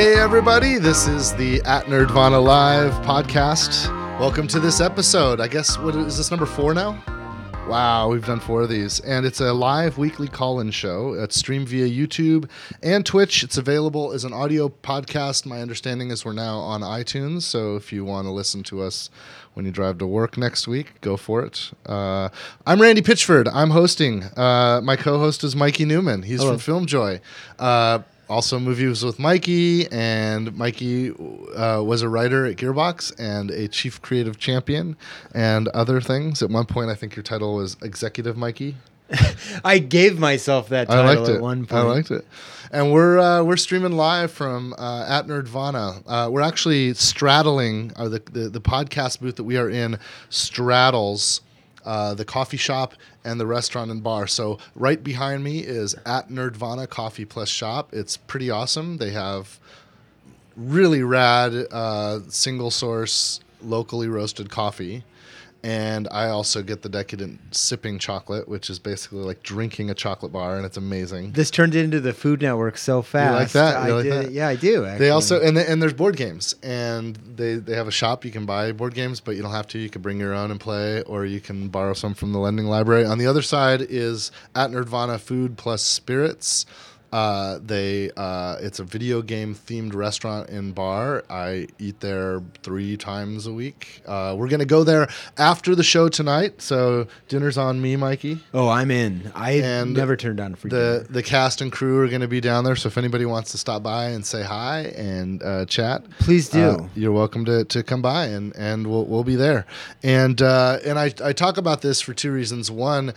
Hey, everybody, this is the At Nerdvana Live podcast. Welcome to this episode. I guess, what is this number four now? Wow, we've done four of these. And it's a live weekly call in show. It's streamed via YouTube and Twitch. It's available as an audio podcast. My understanding is we're now on iTunes. So if you want to listen to us when you drive to work next week, go for it. Uh, I'm Randy Pitchford. I'm hosting. Uh, my co host is Mikey Newman. He's Hello. from Filmjoy. Uh, also movies with Mikey, and Mikey uh, was a writer at Gearbox and a chief creative champion and other things. At one point, I think your title was executive Mikey. I gave myself that title at it. one point. I liked it. And we're uh, we're streaming live from uh, at Nerdvana. Uh, we're actually straddling uh, the, the the podcast booth that we are in straddles uh, the coffee shop and the restaurant and bar. So right behind me is at Nerdvana Coffee Plus Shop. It's pretty awesome. They have really rad uh, single source locally roasted coffee. And I also get the decadent sipping chocolate, which is basically like drinking a chocolate bar, and it's amazing. This turned into the Food Network so fast. like that? You I like did. that? Yeah, I do. Actually. They also and and there's board games, and they they have a shop you can buy board games, but you don't have to. You can bring your own and play, or you can borrow some from the lending library. On the other side is at Nerdvana Food Plus Spirits. Uh, they uh, it's a video game themed restaurant and bar. I eat there three times a week. Uh, we're gonna go there after the show tonight, so dinner's on me, Mikey. Oh, I'm in. I And never turned down free. The the cast and crew are going to be down there, so if anybody wants to stop by and say hi and uh, chat, Please do. uh, you're welcome to, to come by and, and we'll, we'll be there. And uh, and I, I talk about this for two reasons. One,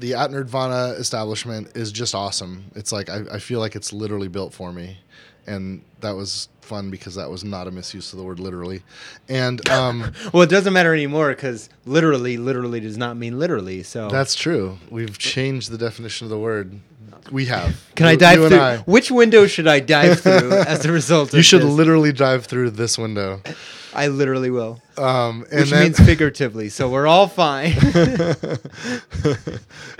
the At Nerdvana establishment is just awesome. It's like I, I feel like it's literally built for me, and that was fun because that was not a misuse of the word literally. And um, well, it doesn't matter anymore because literally, literally does not mean literally. So that's true. We've changed the definition of the word. We have. Can I dive you through? I. Which window should I dive through as a result? You should this? literally dive through this window. I literally will, Um, and which then, means figuratively. So we're all fine.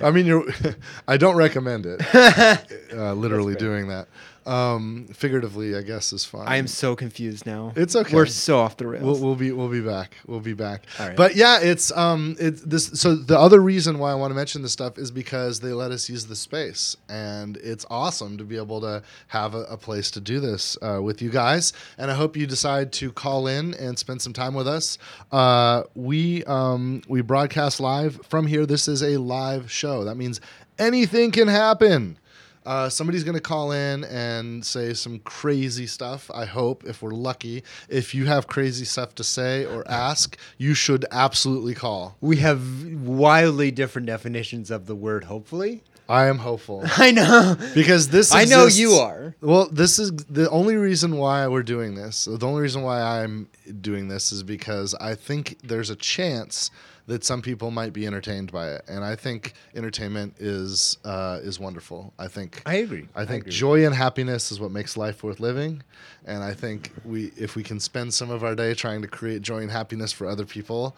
I mean, you're. I don't recommend it. uh, literally doing that. Um, figuratively, I guess is fine. I am so confused now. It's okay. We're so off the rails. We'll, we'll be we'll be back. We'll be back. All right. But yeah, it's um it's this. So the other reason why I want to mention this stuff is because they let us use the space, and it's awesome to be able to have a, a place to do this uh, with you guys. And I hope you decide to call in and spend some time with us. Uh, we um we broadcast live from here. This is a live show. That means anything can happen. Uh, somebody's going to call in and say some crazy stuff. I hope, if we're lucky. If you have crazy stuff to say or ask, you should absolutely call. we have wildly different definitions of the word. Hopefully, I am hopeful I know. because this. I know you are. Well, this is the only reason why we're doing this. The only reason why I'm doing this is because I think there's a chance that some people might be entertained by it, and I think entertainment is uh, is wonderful. I think I agree. I think agree. joy and happiness is what makes life worth living, and I think we if we can spend some of our day trying to create joy and happiness for other people,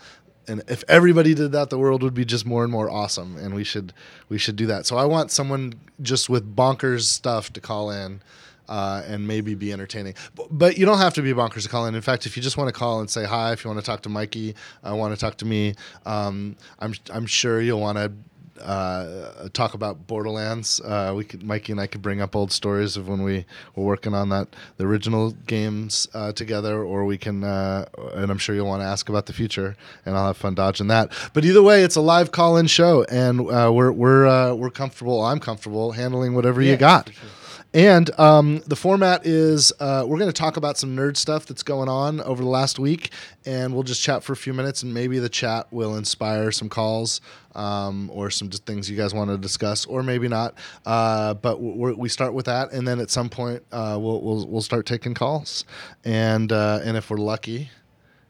and if everybody did that, the world would be just more and more awesome, and we should we should do that. So I want someone just with bonkers stuff to call in. Uh, and maybe be entertaining, but, but you don't have to be bonkers to call in. In fact, if you just want to call and say hi, if you want to talk to Mikey, I want to talk to me. Um, I'm I'm sure you'll want to uh, talk about Borderlands. Uh, we could, Mikey and I could bring up old stories of when we were working on that, the original games uh, together, or we can, uh, and I'm sure you'll want to ask about the future, and I'll have fun dodging that. But either way, it's a live call-in show, and uh, we're we're uh, we're comfortable. I'm comfortable handling whatever you got. sure. And um, the format is uh, we're going to talk about some nerd stuff that's going on over the last week, and we'll just chat for a few minutes, and maybe the chat will inspire some calls um, or some things you guys want to discuss, or maybe not. Uh, but we start with that, and then at some point uh, we'll, we'll we'll start taking calls, and uh, and if we're lucky,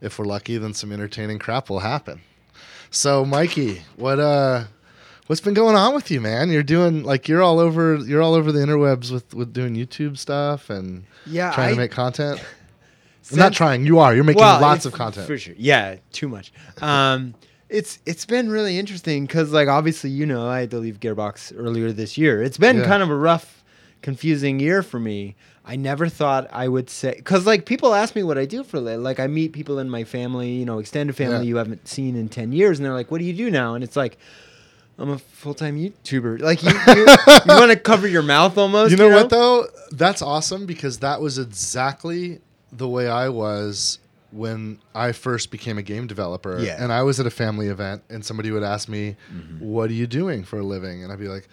if we're lucky, then some entertaining crap will happen. So, Mikey, what uh, what's been going on with you, man? You're doing like you're all over you're all over the interwebs with with doing YouTube stuff and Yeah, trying I- to make content. Since- not trying. You are. You're making Well, lots of content. for sure. Yeah, too much. Um, it's it's been really interesting because like obviously you know I had to leave Gearbox earlier this year. It's been Yeah. kind of a rough confusing year for me. I never thought I would say because like people ask me what I do for a living. Like I meet people in my family, you know, extended family Yeah. you haven't seen in ten years, and they're like, "What do you do now?" And it's like. I'm a full time YouTuber. Like you, you, you want to cover your mouth almost. you know, what though? That's awesome because that was exactly the way I was when I first became a game developer. Yeah. And I was at a family event and somebody would ask me, Mm-hmm. What are you doing for a living? And I'd be like,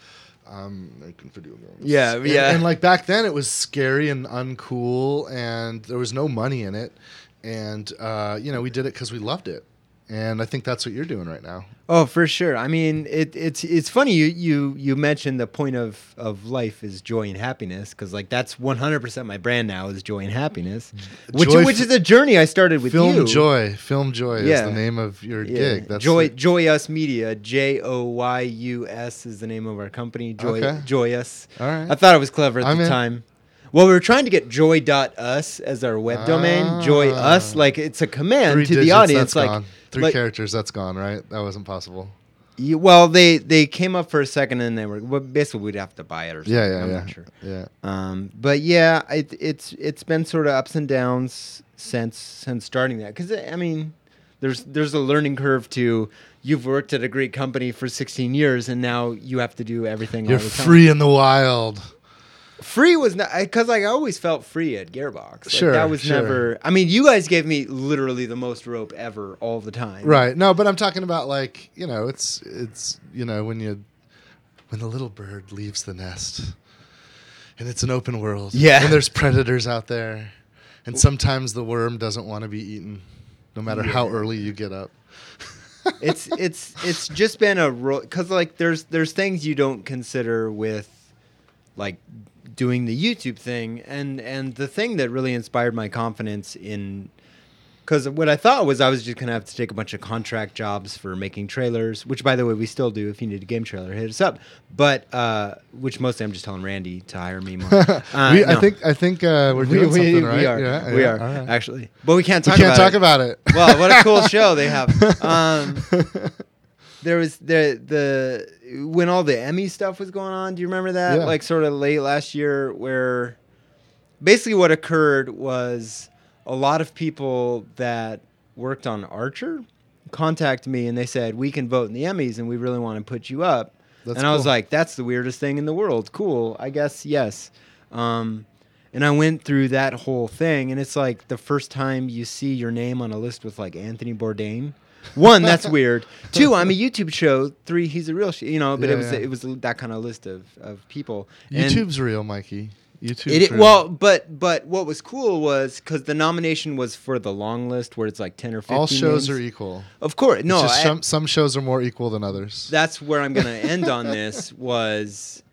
I'm making video games. Yeah, And- yeah. And like back then it was scary and uncool and there was no money in it. And, uh, you know, we did it because we loved it. And I think that's what you're doing right now. Oh, for sure. I mean, it, it's it's funny you you you mentioned the point of of life is joy and happiness because like that's 100 percent my brand now is joy and happiness, which Joy which is a journey I started with Film you. Joy. Film Joy is the name of your Yeah. gig. That's Joy the- Joyous Media. J O Y U S is the name of our company. Joy Okay. Joyous. All right. I thought it was clever at I'm the in. time. Well, we were trying to get joy.us as our web domain. Joy us, Ah. like it's a command to digits, the audience. Like, gone. Three like- characters, that's gone, right? That wasn't possible. You, well, they they came up for a second and they were well, basically we'd have to buy it or something. Yeah, yeah, I'm yeah. not sure. Yeah. Um, but yeah, it, it's it's been sort of ups and downs since since starting that. Because I mean, there's there's a learning curve to you've worked at a great company for 16 years and now you have to do everything. You're all the time. free in the wild. Free was not because like I always felt free at Gearbox. Like, Sure, that was sure. never. I mean, you guys gave me literally the most rope ever all the time. Right. No, but I'm talking about like, you know, it's it's you know, when you when the little bird leaves the nest and it's an open world. Yeah. And there's predators out there. And sometimes the worm doesn't want to be eaten, no matter how early you get up. it's it's it's just been a because like there's there's things you don't consider with like doing the YouTube thing and and the thing that really inspired my confidence in because what I thought was I was just gonna have to take a bunch of contract jobs for making trailers, which by the way we still do. If you need a game trailer, hit us up. But uh, which mostly I'm just telling Randy to hire me more. Uh, we, I think I think uh, we're doing we, something we, right. we are Yeah, we yeah, are right. actually, but we can't talk. We can't about talk it. about it. Well, what a cool show they have. Um, there was the the when all the Emmy stuff was going on. Do you remember that? Yeah. Like sort of late last year, where basically what occurred was a lot of people that worked on Archer contacted me and they said we can vote in the Emmys and we really want to put you up. That's and I was like, that's the weirdest thing in the world. Cool, I guess yes. Um, and I went through that whole thing, and it's like the first time you see your name on a list with like Anthony Bourdain. One, that's weird. Two, I'm a YouTube show. Three, he's a real, sh- you know. But Yeah, it was yeah. it was that kind of list of of people. And YouTube's real, Mikey. It, real. well, but but what was cool was because the nomination was for the long list where it's like ten or fifteen. all shows names. are equal. Of course, no. I- some, some shows are more equal than others. that's where I'm gonna end on this was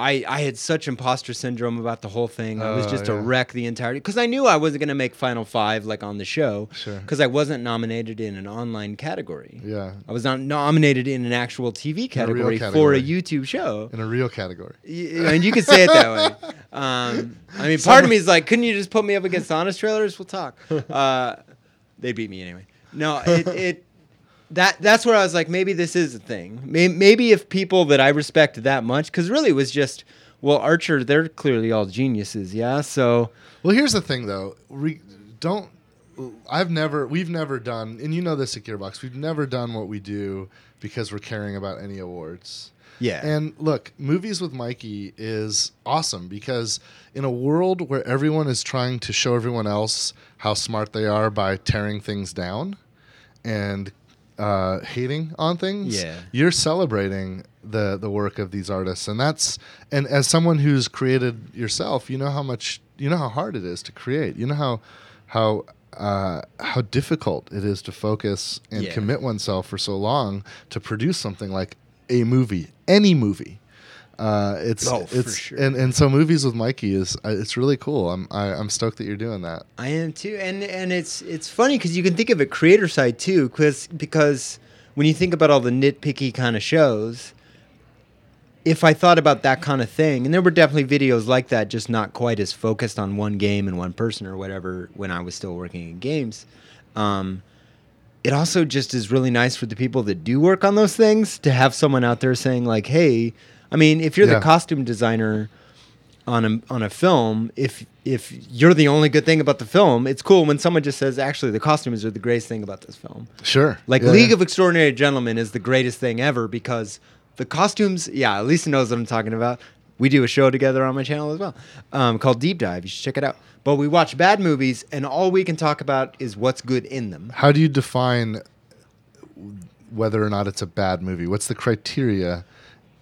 I I had such imposter syndrome about the whole thing. I was Oh, just yeah. a wreck the entire because I knew I wasn't gonna make final five like on the show Sure. because I wasn't nominated in an online category. Yeah. I was not nominated in an actual TV a category, for a. YouTube show. In a real category. Y- and you could say it that way. Um, I mean, part of me is like, couldn't you just put me up against honest trailers? We'll talk. Uh, they beat me anyway. No, it, it that that's where I was like, maybe this is a thing. Maybe if people that I respect that much, because really it was just, well, Archer, they're clearly all geniuses, yeah. So Well, here's the thing, though. Re- don't. I've never. We've never done, and you know this at Gearbox. We've never done what we do because we're caring about any awards. yeah, And look, movies with Mikey is awesome because in a world where everyone is trying to show everyone else how smart they are by tearing things down and uh, hating on things, Yeah. you're celebrating the the work of these artists, and that's and as someone who's created yourself, you know how much you know how hard it is to create. You know how how uh, how difficult it is to focus and Yeah. commit oneself for so long to produce something like a movie, any movie. Uh, it's Oh, for it's sure. and, and so movies with Mikey is uh, it's really cool. I'm I, I'm stoked that you're doing that. I am too, and and it's it's funny because you can think of it creator side too, because because when you think about all the nitpicky kind of shows, if I thought about that kind of thing, and there were definitely videos like that, just not quite as focused on one game and one person or whatever when I was still working in games. Um, it also just is really nice for the people that do work on those things to have someone out there saying like, "Hey, I mean, if you're Yeah. the costume designer." on a on a film if if you're the only good thing about the film it's cool when someone just says actually the costumes are the greatest thing about this film Sure. like Yeah, league yeah. of extraordinary gentlemen is the greatest thing ever because the costumes yeah lisa knows what i'm talking about we do a show together on my channel as well um, called deep dive you should check it out but we watch bad movies and all we can talk about is what's good in them How do you define whether or not it's a bad movie? What's the criteria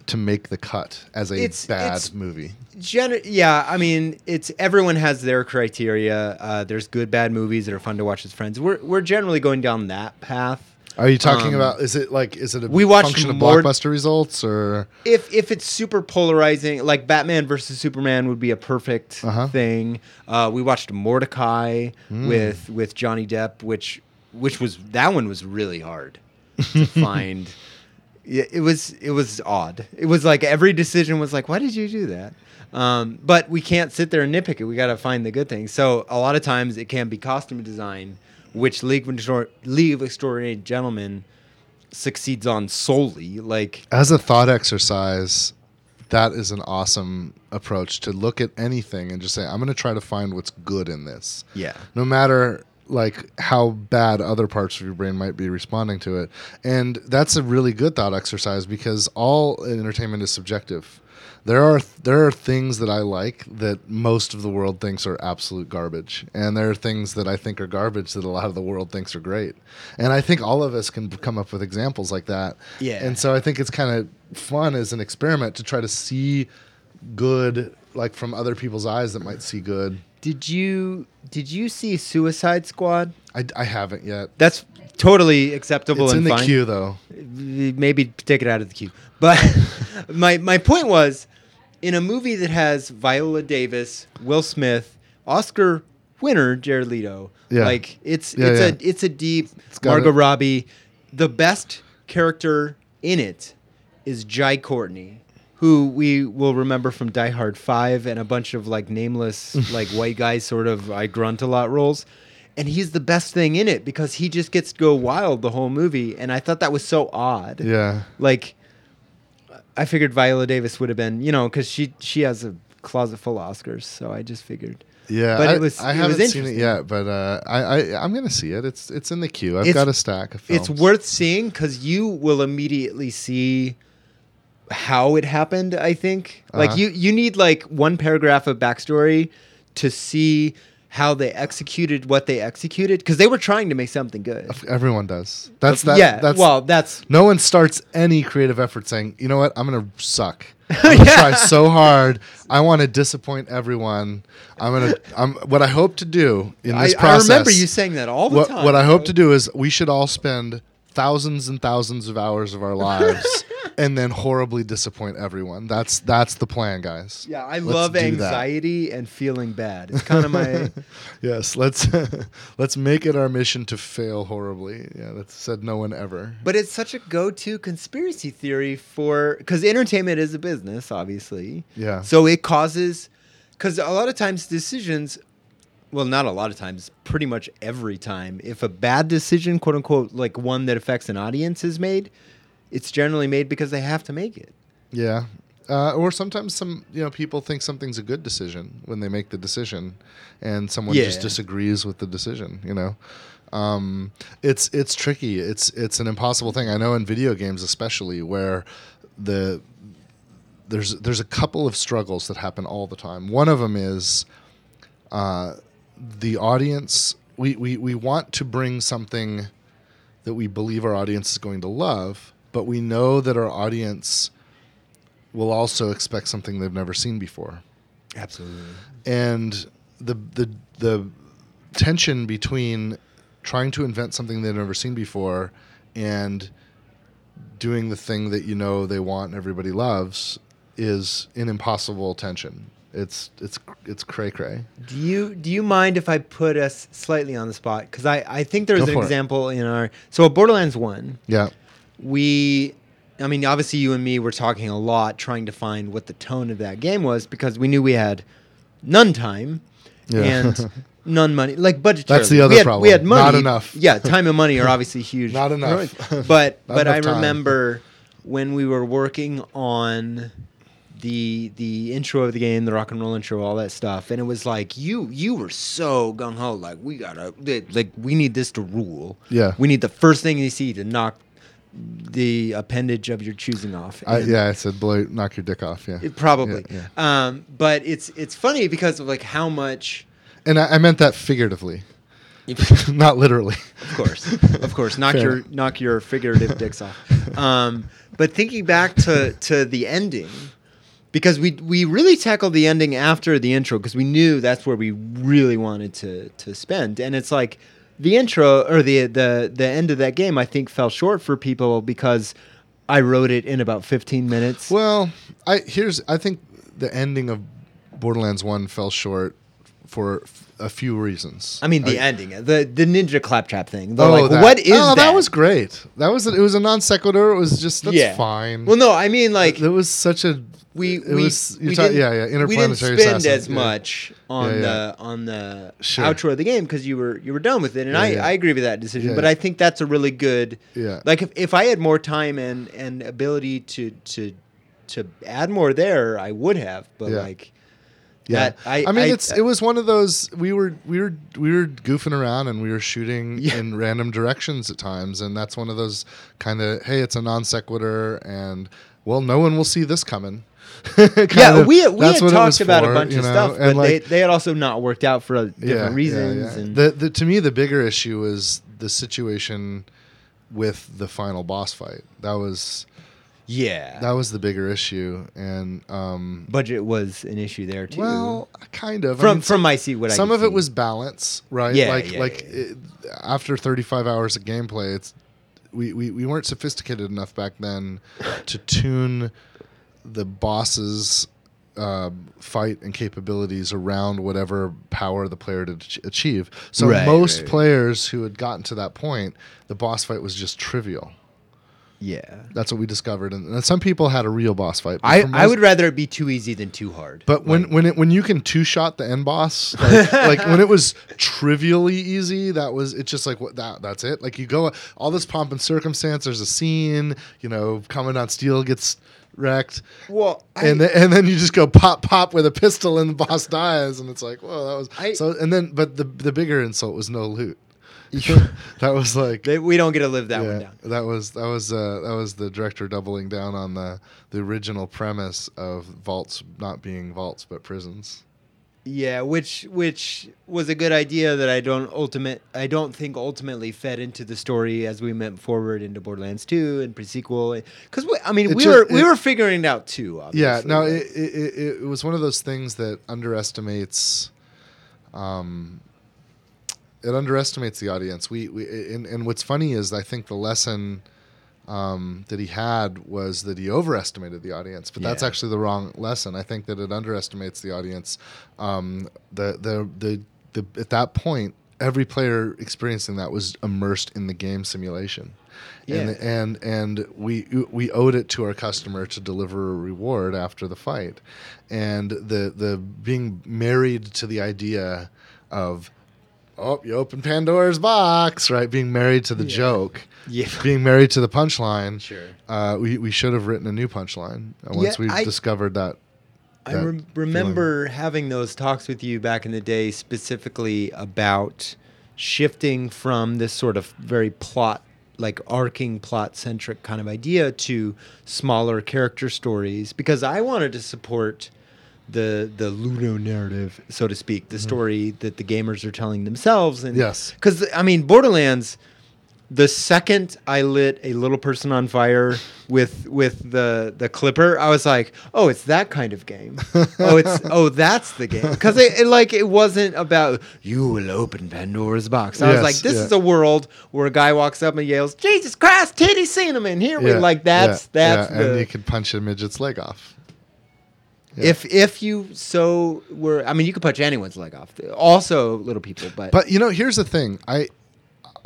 to make the cut as a It's- bad it's- movie? Gen- yeah, I mean, it's everyone has their criteria. Uh, there's good, bad movies that are fun to watch with friends. We're we're generally going down that path. Are you talking Um, about? Is it like? Is it a we watched function of more- blockbuster results or? If if it's super polarizing, like Batman versus Superman would be a perfect Uh-huh. thing. Uh, we watched Mortdecai Hmm. with with Johnny Depp, which which was that one was really hard to find. Yeah, it was it was odd. It was like every decision was like, why did you do that? Um, but we can't sit there and nitpick it. We got to find the good things. So a lot of times it can be costume design, which League League of Extraordinary Gentlemen succeeds on solely. Like As a thought exercise, that is an awesome approach to look at anything and just say, I'm going to try to find what's good in this. yeah, no matter like how bad other parts of your brain might be responding to it. And that's a really good thought exercise because all entertainment is subjective. There are there are things that I like that most of the world thinks are absolute garbage, and there are things that I think are garbage that a lot of the world thinks are great. And I think all of us can come up with examples like that. Yeah. And so I think it's kind of fun as an experiment to try to see good like from other people's eyes that might see good. Did you did you see Suicide Squad? I, I haven't yet. That's totally acceptable It's and in the queue though. maybe take it out of the queue. But my my point was, in a movie that has Viola Davis, Will Smith, Oscar winner Jared Leto, Yeah. like it's Yeah, it's yeah. a it's a deep got Margot it. Robbie. The best character in it is Jai Courtney. Who we will remember from Die Hard Five and a bunch of like nameless like white guys sort of I grunt a lot roles, and he's the best thing in it because he just gets to go wild the whole movie, and I thought that was so odd Yeah. like I figured Viola Davis would have been, you know, because she she has a closet full of Oscars, so I just figured. Yeah. But I, it was- I it haven't seen it yet, but uh, I, I I'm gonna see it. It's it's in the queue. I've It's- got a stack of films. It's worth seeing because you will immediately see how it happened. I think like Uh-huh. you you need like one paragraph of backstory to see how they executed what they executed because they were trying to make something good. Everyone does. That's that. yeah, That's well, that's No one starts any creative effort saying, "You know what? I'm gonna suck. I'm gonna Yeah. try so hard. I want to disappoint everyone. I'm gonna. I'm. What I hope to do in this I process. I remember you saying that all the what, time. what I hope to do is we should all spend thousands and thousands of hours of our lives and then horribly disappoint everyone. That's that's the plan, guys. Yeah, I Let's love do that. anxiety and feeling bad. It's kind of my Yes, let's let's make it our mission to fail horribly. Yeah, that said no one ever. But it's such a go-to conspiracy theory for because entertainment is a business, obviously. Yeah. So it causes because a lot of times decisions, well, not a lot of times, pretty much every time, if a bad decision, quote unquote, like one that affects an audience is made, it's generally made because they have to make it. Yeah. Uh, or sometimes some you know people think something's a good decision when they make the decision, and someone just disagrees with the decision. You know, um, it's it's tricky. It's it's an impossible thing. I know in video games especially where the there's there's a couple of struggles that happen all the time. One of them is uh, the audience. We, we we want to bring something that we believe our audience is going to love, but we know that our audience will also expect something they've never seen before. Absolutely. And the the the tension between trying to invent something they've never seen before and doing the thing that you know they want and everybody loves is an impossible tension. It's it's it's cray cray. Do you do you mind if I put us slightly on the spot? Because I, I think there's an for it. example in our so at Borderlands One, Yeah. we I mean, obviously you and me were talking a lot trying to find what the tone of that game was because we knew we had none time Yeah. and none money. Like budget. That's the other we had, problem. We had money. Not enough. Yeah, time and money are obviously huge. Not enough. But Not but I enough time. remember when we were working on the the intro of the game, the rock and roll intro, all that stuff, and it was like you you were so gung ho, like we gotta like we need this to rule. Yeah. we need the first thing you see to knock the appendage of your choosing off. I, yeah, I said blow, knock your dick off. Yeah, it probably. Yeah, Um, but it's it's funny because of like how much. and I, I meant that figuratively, not literally. Of course, of course, knock Fair your knock your figurative dicks off. Um, but thinking back to to the ending, because we we really tackled the ending after the intro because we knew that's where we really wanted to to spend, and it's like the intro or the the the end of that game I think fell short for people because I wrote it in about 15 minutes. Well, I here's I think the ending of Borderlands One fell short for a few reasons. I mean the I- ending, the the ninja claptrap thing. The, Oh, like, that. what is oh, that? that was great. That was it was a non sequitur. It was just that's fine. Well, no, I mean like there was such a we it we, was we yeah yeah we didn't spend assassin, as yeah. much on Yeah, yeah. the on the Sure. outro of the game because you were you were done with it, and Yeah, I, yeah. I agree with that decision. Yeah, but yeah. I think that's a really good Yeah. Like if, if I had more time and and ability to to to add more there, I would have. But Yeah. like Yeah, I I, mean, I- it's it was one of those we were we were we were goofing around and we were shooting Yeah. in random directions at times, and that's one of those kind of hey, it's a non sequitur, and well, no one will see this coming. Yeah, of- we we had talked about for, a bunch you of stuff, but like- they they had also not worked out for different yeah, yeah, reasons. yeah. And The, the to me the bigger issue was the situation with the final boss fight. That was yeah, that was the bigger issue, and um, budget was an issue there too. well, kind of I from mean, from my seat, what I some could of it was balance, right? Yeah, like yeah, like yeah, yeah. It, after 35 hours of gameplay, it's we, we we weren't sophisticated enough back then to tune the boss's uh, fight and capabilities around whatever power the player to ach- achieve. So Right, most right. players who had gotten to that point, the boss fight was just trivial. Yeah. That's what we discovered, and, and some people had a real boss fight. I, for I would rather it be too easy than too hard. But when when it when you can two shot the end boss, like, like when it was trivially easy, that was it's just like what that that's it. Like you go all this pomp and circumstance. There's a scene, you know, Commandant Steele gets wrecked, well, and then, and then you just go pop pop with a pistol and the boss dies, and it's like, well, that was I- so. And then, but the the bigger insult was no loot. that was like they, we don't get to live that one down. that was that was uh, that was the director doubling down on the the original premise of vaults not being vaults but prisons. Yeah, which which was a good idea that I don't ultimate I don't think ultimately fed into the story as we went forward into Borderlands 2 and pre-sequel because I mean It we just- were we were figuring it out too. Obviously. Yeah, no, it, it, it, it was one of those things that underestimates, um, it underestimates the audience. We, we and, and what's funny is I think the lesson um, that he had was that he overestimated the audience, but that's actually the wrong lesson. I think that it underestimates the audience. Um, the, the the the at that point, every player experiencing that was immersed in the game simulation. And, Yeah. and and we we owed it to our customer to deliver a reward after the fight, and the the being married to the idea of oh you open Pandora's box right being married to the Yeah. joke Yeah. being married to the punchline Sure. uh, we we should have written a new punchline uh, once Yeah, we I- discovered that I that rem- remember having those talks with you back in the day, specifically about shifting from this sort of very plot, like arcing plot centric kind of idea to smaller character stories, because I wanted to support the the ludo narrative, so to speak, the mm-hmm. story that the gamers are telling themselves. And Yes. because I mean, Borderlands. The second I lit a little person on fire with with the the clipper, I was like, "Oh, it's that kind of game. oh, it's oh, that's the game." Because it, it like it wasn't about you will open Pandora's box. I was like, "This yeah. is a world where a guy walks up and yells, Jesus Christ, titty cinnamon! Here we Yeah, like that's yeah, that's yeah, the and you could punch a midget's leg off Yeah. if if you so were. I mean, you could punch anyone's leg off. Also, little people, but But you know, here's the thing. I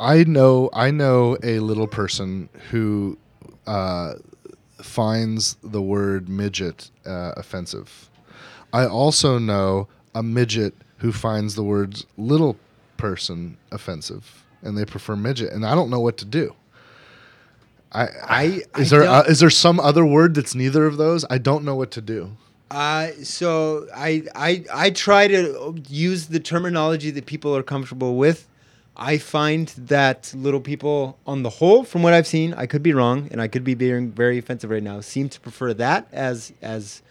I know I know a little person who uh, finds the word midget uh, offensive. I also know a midget who finds the words little person offensive, and they prefer midget. And I don't know what to do. I, I- is I there don't- uh, is there some other word that's neither of those? I don't know what to do. Uh, so I, I I try to use the terminology that people are comfortable with. I find that little people, on the whole, from what I've seen, I could be wrong, and I could be being very offensive right now. Seem to prefer that as as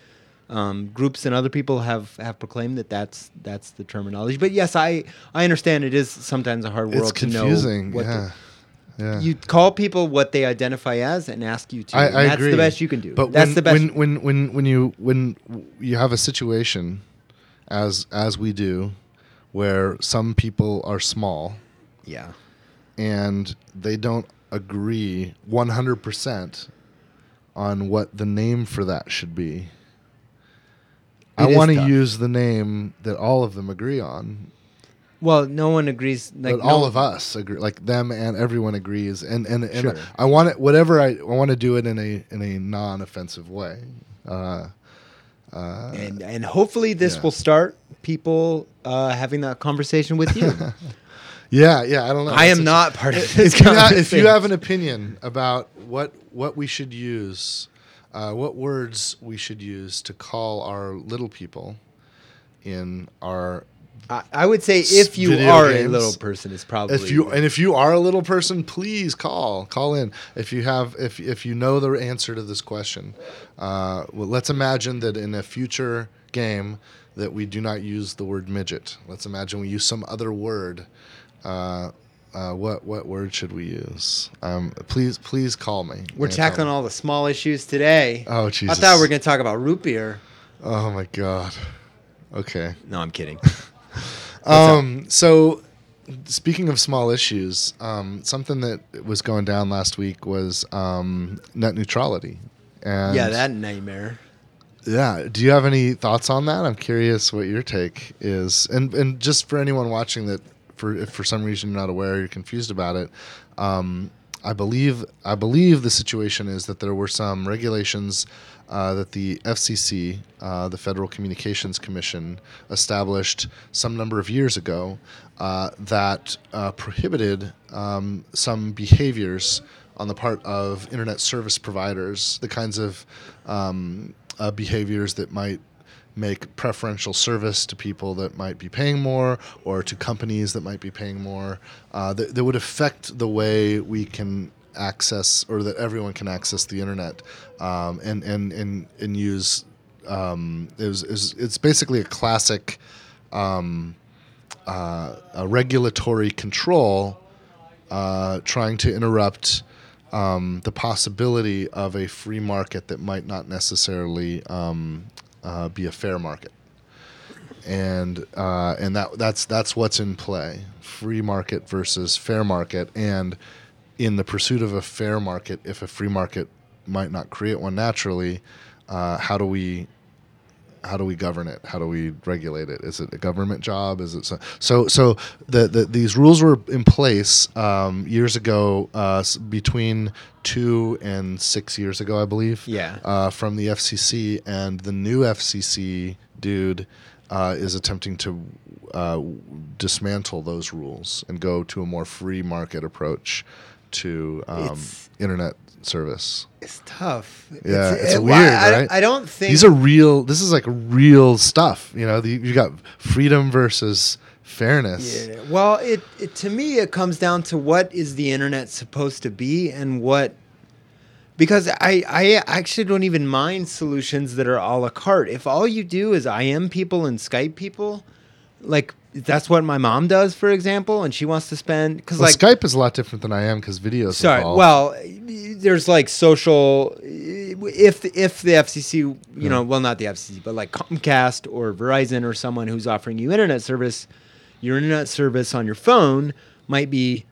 um, groups and other people have have proclaimed that that's that's the terminology. But yes, I I understand it is sometimes a hard world It's to know confusing. what Yeah, yeah. you call people what they identify as and ask you to. I, I that's agree. the best you can do. But that's when, the best. when when when when you when you have a situation, as as we do, where some people are small yeah. and they don't agree one hundred percent on what the name for that should be. I want to use the name that all of them agree on. Well, no one agrees. Like but all no- of us agree, like them and everyone agrees, and and, and Sure. I want it whatever I, I want to do it in a in a non-offensive way. Uh, uh, and and hopefully this Yeah. will start people uh, having that conversation with you. yeah, yeah. I don't know. I That's am a- not part of this If you, have, if you have an opinion about what what we should use, uh, what words we should use to call our little people in our I, I would say if you Video are a little person, it's probably if you and if you are a little person, please call call in. If you have if if you know the answer to this question, uh, well, let's imagine that in a future game that we do not use the word midget. Let's imagine we use some other word. Uh, uh, what what word should we use? Um, please please call me. we're and tackling all the small issues today. Oh Jesus! I thought we were going to talk about root beer. Oh my God. Okay. No, I'm kidding. Um, so, speaking of small issues, um, something that was going down last week was um, net neutrality. And yeah, that nightmare. Yeah. Do you have any thoughts on that? I'm curious what your take is, and and just for anyone watching that, for if for some reason you're not aware, you're confused about it. Um, I believe I believe the situation is that there were some regulations uh, that the FCC, uh, the Federal Communications Commission, established some number of years ago uh, that uh, prohibited um, some behaviors on the part of internet service providers, the kinds of um, uh, behaviors that might make preferential service to people that might be paying more or to companies that might be paying more uh, that, that would affect the way we can access or that everyone can access the internet um, and, and, and, and use um, it was, it was- it's basically a classic um, uh, a regulatory control uh, trying to interrupt um, the possibility of a free market that might not necessarily um, uh, be a fair market. And uh, and that that's that's what's in play: free market versus fair market. And in the pursuit of a fair market, if a free market might not create one naturally, uh, how do we how do we govern it? How do we regulate it? Is it a government job? Is it so? So, so the, the these rules were in place um, years ago, uh, between two and six years ago, I believe. Yeah. Uh, from the FCC, and the new FCC dude uh, is attempting to uh, dismantle those rules and go to a more free market approach to um, internet service. It's tough. Yeah, it's it- weird, I, right? I don't think These are real. This is like real stuff. You know, the, you got freedom versus fairness. Yeah. Well, it, it to me it comes down to what is the internet supposed to be and what because I I actually don't even mind solutions that are a la carte. If all you do is IM people and Skype people, like that's what my mom does, for example, and she wants to spend because Well, like Skype is a lot different than I am because videos. Sorry. involved. Well, there's like social. If if the FCC, you know, well, not the FCC, but like Comcast or Verizon or someone who's offering you internet service, your internet service on your phone might be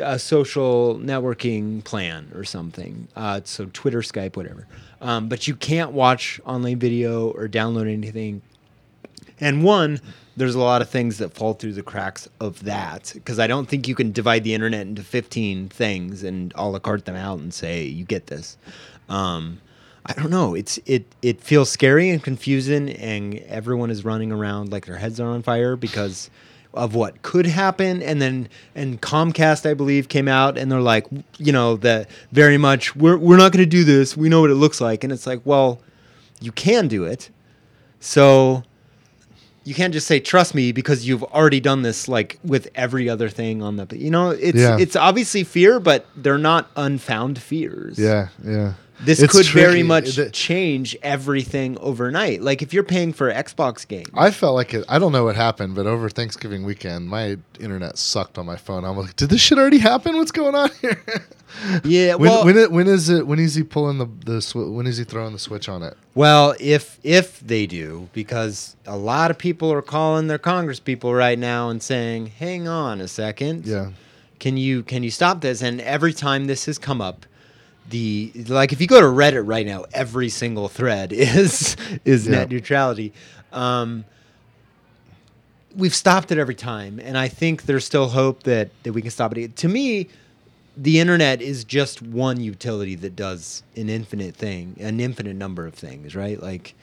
a social networking plan or something. Uh, so Twitter, Skype, whatever. Um, but you can't watch online video or download anything and one, there's a lot of things that fall through the cracks of that because I don't think you can divide the internet into 15 things and a la carte them out and say you get this. Um, I don't know. It's it it feels scary and confusing, and everyone is running around like their heads are on fire because of what could happen and then and Comcast I believe came out and they're like you know that very much we're we're not going to do this we know what it looks like and it's like well you can do it so you can't just say trust me because you've already done this like with every other thing on the you know it's Yeah. it's obviously fear but they're not unfound fears Yeah, yeah. This It's could very much The- change everything overnight like if you're paying for Xbox games I felt like it. I don't know what happened, but over Thanksgiving weekend, my internet sucked on my phone. I'm like, did this shit already happen? What's going on here? yeah when, well when, it, when is it? When is he pulling the the swi- When is he throwing the switch on it? Well, if if they do, because a lot of people are calling their Congress people right now and saying, "Hang on a second, Yeah, can you can you stop this?" And every time this has come up, the like if you go to Reddit right now, every single thread is is Yeah. net neutrality. Um, we've stopped it every time, and I think there's still hope that that we can stop it. To me, the internet is just one utility that does an infinite thing, an infinite number of things, right? Like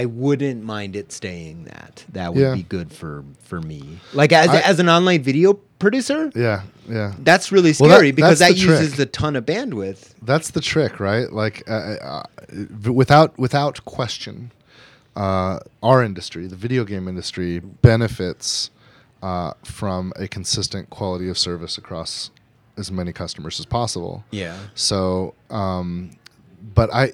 I wouldn't mind it staying that. That would Yeah. be good for for me. Like as I- as an online video producer, yeah, yeah. that's really Well, that- scary because that the uses trick. a ton of bandwidth. That's the trick, right? Like, uh, uh, uh, without without question, uh, our industry, the video game industry, benefits uh, from a consistent quality of service across as many customers as possible. Yeah. So, um, but I,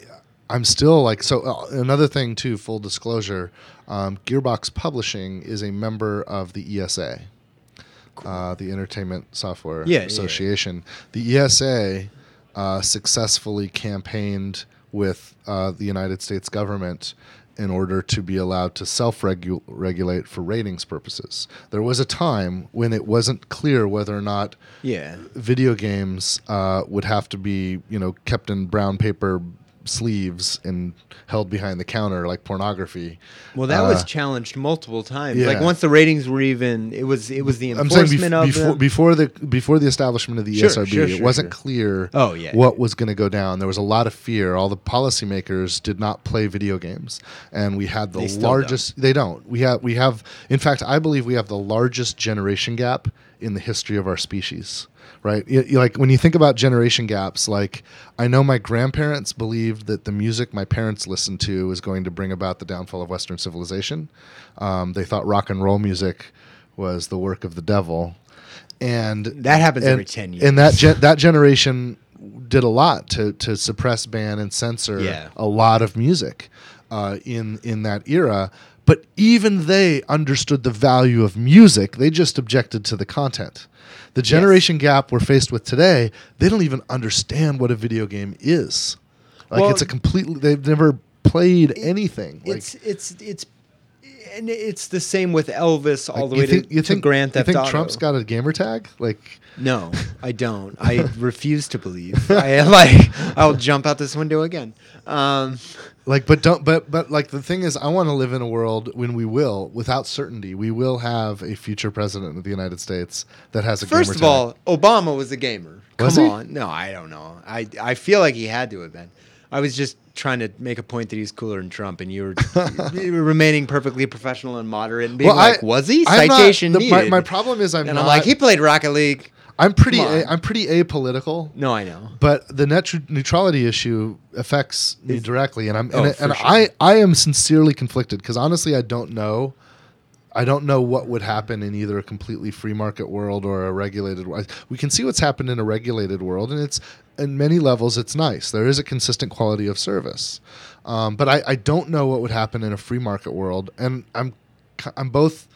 I'm still like so. Uh, another thing too, full disclosure, um, Gearbox Publishing is a member of the ESA, uh, the Entertainment Software Yeah, yeah, yeah. Association. The ESA uh, successfully campaigned with uh, the United States government in order to be allowed to self-regulate for ratings purposes. There was a time when it wasn't clear whether or not Yeah. video games uh, would have to be, you know, kept in brown paper sleeves and held behind the counter like pornography. Well, that Uh, was challenged multiple times. Like once the ratings were even, it was it was the enforcement bef- of before them. before the before the establishment of the Sure, ESRB, sure, it wasn't sure. clear Oh, yeah, what was going to go down. There was a lot of fear. All the policymakers did not play video games, and we had the They largest. They don't. We have we have. In fact, I believe we have the largest generation gap in the history of our species. Right, like when you think about generation gaps, like I know my grandparents believed that the music my parents listened to was going to bring about the downfall of Western civilization. Um, they thought rock and roll music was the work of the devil, and That happens and, every 10 years. And that gen- that generation did a lot to to suppress, ban, and censor Yeah. a lot of music uh, in in that era. But even they understood the value of music. They just objected to the content. The generation gap we're faced with today, they don't even understand what a video game is. Like Well, it's a completely they've never played anything. Like it's it's it's and it's the same with Elvis all like, the way think, to, you to think Grand Theft you think Auto. Trump's got a gamer tag? Like No, I don't. I refuse to believe. I like. I'll jump out this window again. Um, like but don't but but like the thing is i want to live in a world when we will without certainty we will have a future president of the united states that has a first gamer of tag. all, Obama was a gamer. Come he? on. No, I don't know. I I feel like he had to have been. I was just trying to make a point that he's cooler than Trump, and you were, you were remaining perfectly professional and moderate and being well, like, I, "Was he?" I'm not- Citation the- my, needed. my problem is i'm and not I'm like, "He played Rocket League." i'm pretty a, i'm pretty apolitical No, I know. but the net tr- neutrality issue affects me directly and i'm Oh, and, and sure. i i am sincerely conflicted because honestly i don't know I don't know what would happen in either a completely free market world or a regulated world. We can see what's happened in a regulated world, and it's in many levels it's nice. There is a consistent quality of service, um, but I, I don't know what would happen in a free market world, and I'm I'm both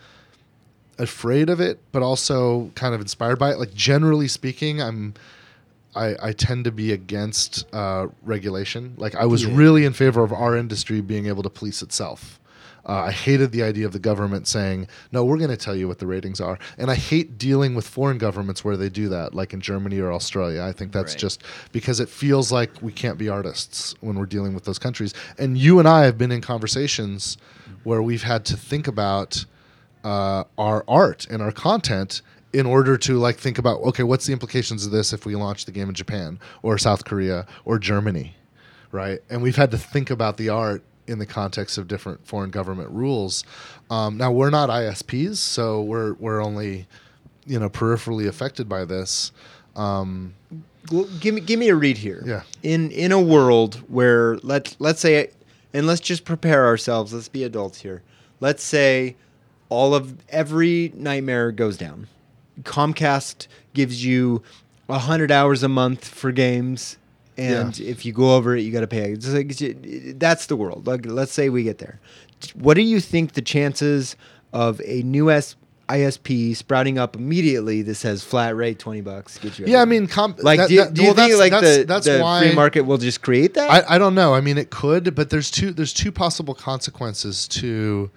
afraid of it, but also kind of inspired by it. Like generally speaking, I'm I, I tend to be against uh, regulation. Like I was Yeah. really in favor of our industry being able to police itself. Uh, I hated the idea of the government saying, "No, we're going to tell you what the ratings are," and I hate dealing with foreign governments where they do that, like in Germany or Australia. I think that's Right. just because it feels like we can't be artists when we're dealing with those countries. And you and I have been in conversations where we've had to think about uh, our art and our content in order to like think about okay what's the implications of this if we launch the game in japan or south korea or germany right and we've had to think about the art in the context of different foreign government rules. Um, now we're not ISPs, so we're we're only you know peripherally affected by this. Um, Well, give me give me a read here. Yeah. In in a world where let let's say, and let's just prepare ourselves. Let's be adults here. Let's say all of every nightmare goes down. Comcast gives you a hundred hours a month for games, and if you go over it, you got to pay. It's like, that's the world. Like, let's say we get there. What do you think the chances of a new S- ISP sprouting up immediately that says flat rate twenty bucks get you? yeah, I mean, com- Like, that- do, you- that- do you well, think that's- like that's- the, that's the why free market will just create that? I, I don't know. I mean, it could, but there's two there's two possible consequences to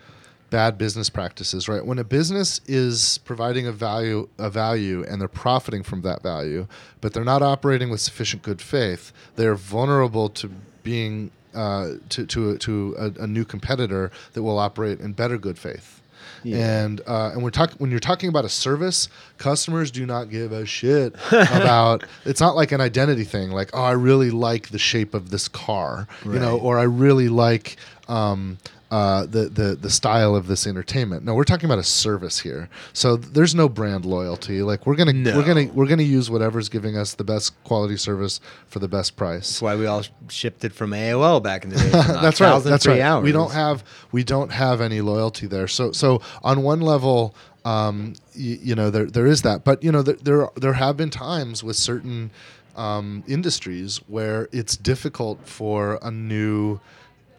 bad business practices, right? When a business is providing a value a value and they're profiting from that value, but they're not operating with sufficient good faith, they're vulnerable to being uh, to to a, to a, a new competitor that will operate in better good faith. Yeah. And uh, and we're talking when you're talking about a service, customers do not give a shit about. It's not like an identity thing, like oh, I really like the shape of this car, you know, or I really like um, uh, the the the style of this entertainment. No, we're talking about a service here, so th- there's no brand loyalty. Like we're gonna No. we're gonna we're gonna use whatever's giving us the best quality service for the best price. That's why we all shipped it from AOL back in the day. that's right. That's right. Hours. We don't have we don't have any loyalty there. So so on one level, um, y- you know, there there is that, but you know, there there, there have been times with certain um, industries where it's difficult for a new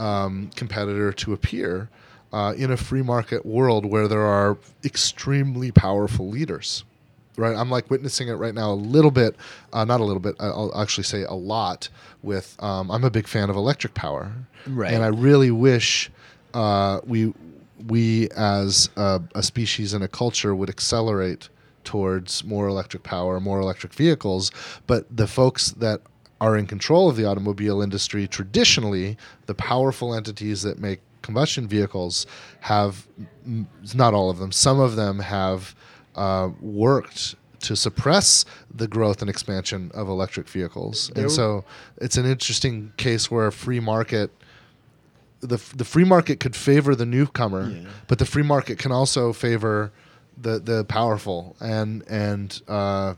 um, competitor to appear uh, in a free market world where there are extremely powerful leaders. Right, I'm like witnessing it right now a little bit, uh, not a little bit. I'll actually say a lot. With um, I'm a big fan of electric power, Right. and I really wish uh, we we as a, a species and a culture would accelerate towards more electric power, more electric vehicles. But the folks that are in control of the automobile industry traditionally, the powerful entities that make combustion vehicles have, not all of them. Some of them have uh, worked to suppress the growth and expansion of electric vehicles, There and so it's an interesting case where a free market the the free market could favor the newcomer, Yeah. but the free market can also favor the the powerful and and uh,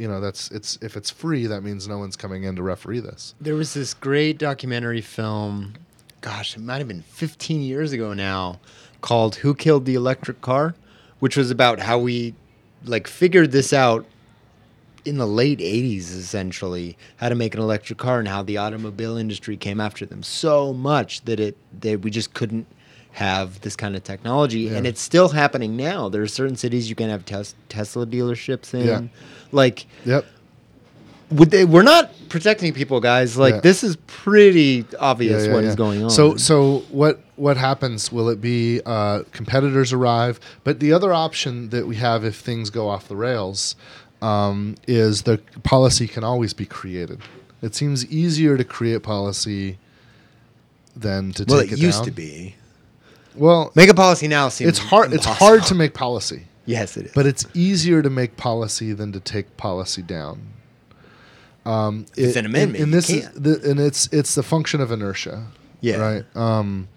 you know that's it's if it's free that means no one's coming in to referee this. There was this great documentary film, gosh, it might have been 15 years ago now, called Who Killed the Electric Car, which was about how we like figured this out in the late 80s essentially how to make an electric car and how the automobile industry came after them so much that it that we just couldn't have this kind of technology and it's still happening now there are certain cities you can have tes- tesla dealerships in Yeah. like Yep. would they, we're not protecting people, guys. Like Yeah. this is pretty obvious Yeah, what yeah, is going on. So so what what happens? Will it be uh, competitors arrive? But the other option that we have if things go off the rails um, is the policy can always be created. It seems easier to create policy than to well, take it it, used down. to be. Well, Make a policy now seems it's hard. It's hard to make policy, Yes, it is. but it's easier to make policy than to take policy down. Um, It's it- an amendment, and, and this is the, and it's it's the function of inertia. Yeah. Right. Um,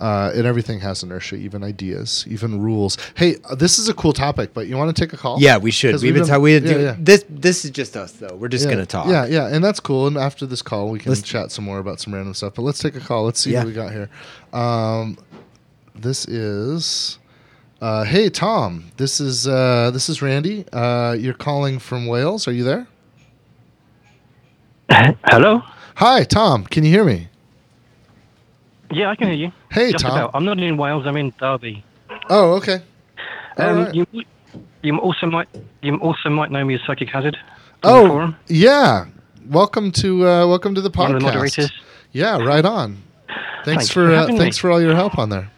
uh, and everything has inertia, even ideas, even rules. Hey, uh, this is a cool topic, but you want to take a call? yeah, we should. We've been done- talking. We yeah, do yeah. this. This is just us, though. We're just yeah, gonna talk. Yeah, yeah, and that's cool. And after this call, we can Let's- chat some more about some random stuff. But let's take a call. Let's see what we got here. Um, this is, uh, hey Tom. This is uh, this is Randy. Uh, you're calling from Wales. Are you there? Hello? Hi, Tom. Can you hear me? Yeah, I can hear you. Hey, Just Tom. about. I'm not in Wales. I'm in Derby. Oh, okay. Um, right. you, you also might you also might know me as Psychic Hazard. Oh, yeah. Welcome to uh, welcome to the podcast. One of the moderators. Yeah, right on. Thanks, Thanks for, for uh, thanks me. for all your help on there.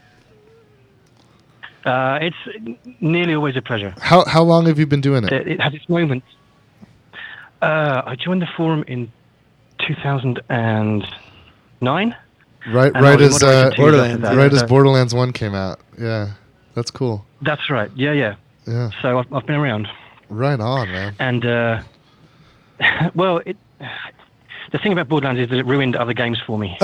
Uh, it's nearly always a pleasure. How how long have you been doing it? It, it has its moments. Uh, I joined the forum in 2009. Right, right as uh, Borderlands, that. right as Borderlands One came out. Yeah, that's cool. That's right. Yeah, yeah. Yeah, So I've, I've been around, right on, man. and uh, well, it. The thing about Borderlands is that it ruined other games for me.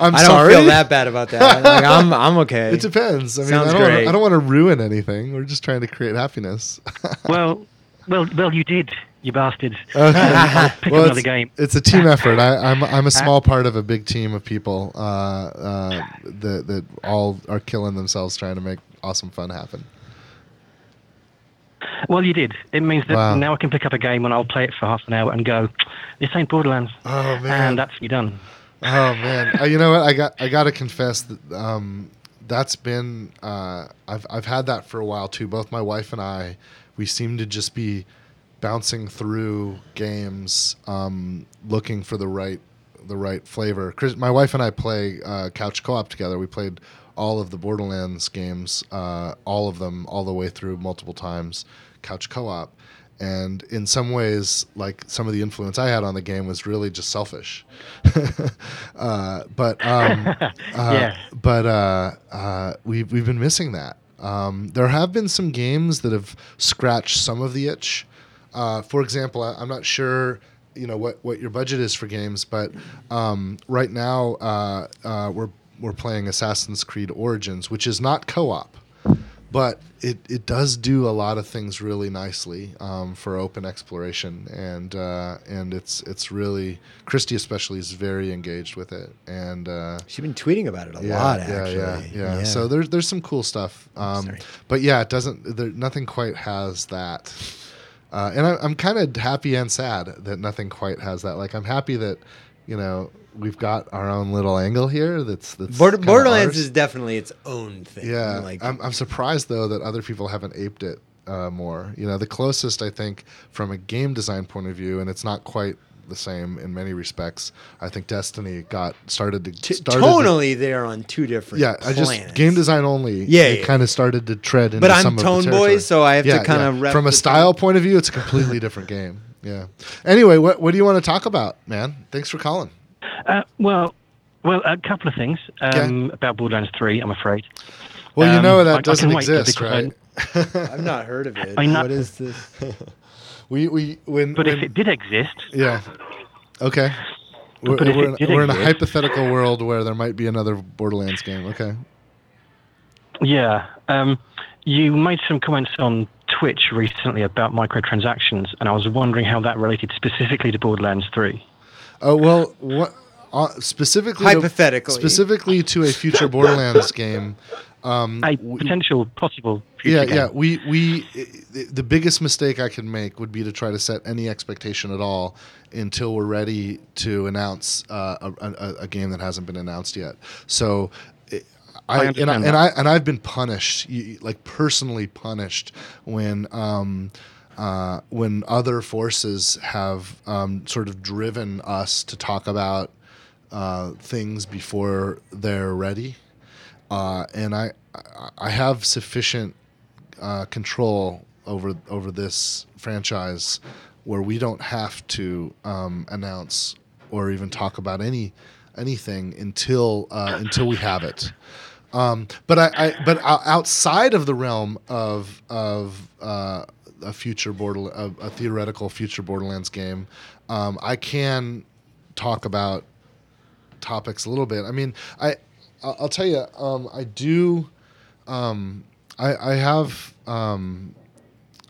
I'm I don't feel that bad about that. Like, I'm I'm okay. It depends. I mean, Sounds I don't, wanna, great. I don't want to ruin anything. We're just trying to create happiness. Well, well, well, you did, you bastards. Okay. Pick Well, another it's, game. it's a team effort. I, I'm I'm a small part of a big team of people uh, uh, that that all are killing themselves trying to make awesome fun happen. Well, you did. It means that Wow. now I can pick up a game and I'll play it for half an hour and go, this ain't Borderlands. Oh man. And that's me done. Oh man, uh, you know what? I got I got to confess that um, that's been uh, I've I've had that for a while too. Both my wife and I, we seem to just be bouncing through games, um, looking for the right the right flavor. Chris, my wife and I play uh, couch co-op together. We played all of the Borderlands games, uh, all of them, all the way through multiple times, couch co-op. And in some ways, like some of the influence I had on the game was really just selfish. uh, but um, uh, Yeah. but uh, uh, we've we've been missing that. Um, there have been some games that have scratched some of the itch. Uh, for example, I, I'm not sure you know what, what your budget is for games, but um, right now uh, uh, we're we're playing Assassin's Creed Origins, which is not co-op, but it, it does do a lot of things really nicely um, for open exploration, and uh, and it's it's really Christy especially is very engaged with it, and uh, She's been tweeting about it a yeah, lot, yeah, actually. Yeah, yeah, So there's there's some cool stuff. Um, but yeah, it doesn't. There, nothing quite has that. Uh, and I, I'm kind of happy and sad that nothing quite has that. Like I'm happy that you know we've got our own little angle here. That's that's Border, Borderlands ours. is definitely its own thing. Yeah, like I'm, I'm surprised though that other people haven't aped it uh, more. You know, the closest I think from a game design point of view, and it's not quite the same in many respects. I think Destiny got started to t- started to- tonally they're on two different. yeah, I just game design only. Yeah, it yeah. kind of started to tread into But I'm some tone boy, so I have to kind yeah. of rep from a style point of view, it's a completely different game. Yeah. Anyway, what what do you want to talk about, man? Thanks for calling. Uh, well, well, a couple of things um, about Borderlands 3, I'm afraid. Well, you Um, know I- I that doesn't wait exist, because I- right? I've not heard of it. I know- What is this? we we when But when, if it did exist, yeah, okay. We're, But if we're, it in, did we're in a hypothetical world where there might be another Borderlands game. Okay. yeah. Um, you made some comments on Twitch recently about microtransactions, and I was wondering how that related specifically to Borderlands 3. Oh well, what uh, specifically? to- Hypothetically. specifically to a future Borderlands game. Um, A potential possible yeah, future game. yeah. We we the biggest mistake I could make would be to try to set any expectation at all until we're ready to announce uh, a, a, a game that hasn't been announced yet. So. I, I and, I, and. I and I've been punished, like personally punished, when um, uh, when other forces have um, sort of driven us to talk about uh, things before they're ready uh, and I, I have sufficient uh, control over over this franchise where we don't have to um, announce or even talk about any anything until uh, until we have it. Um, but I, I but outside of the realm of of uh, a future border a, a theoretical future Borderlands game, um, I can talk about topics a little bit. I mean, I I'll tell you, um, I do. Um, I I have. Um,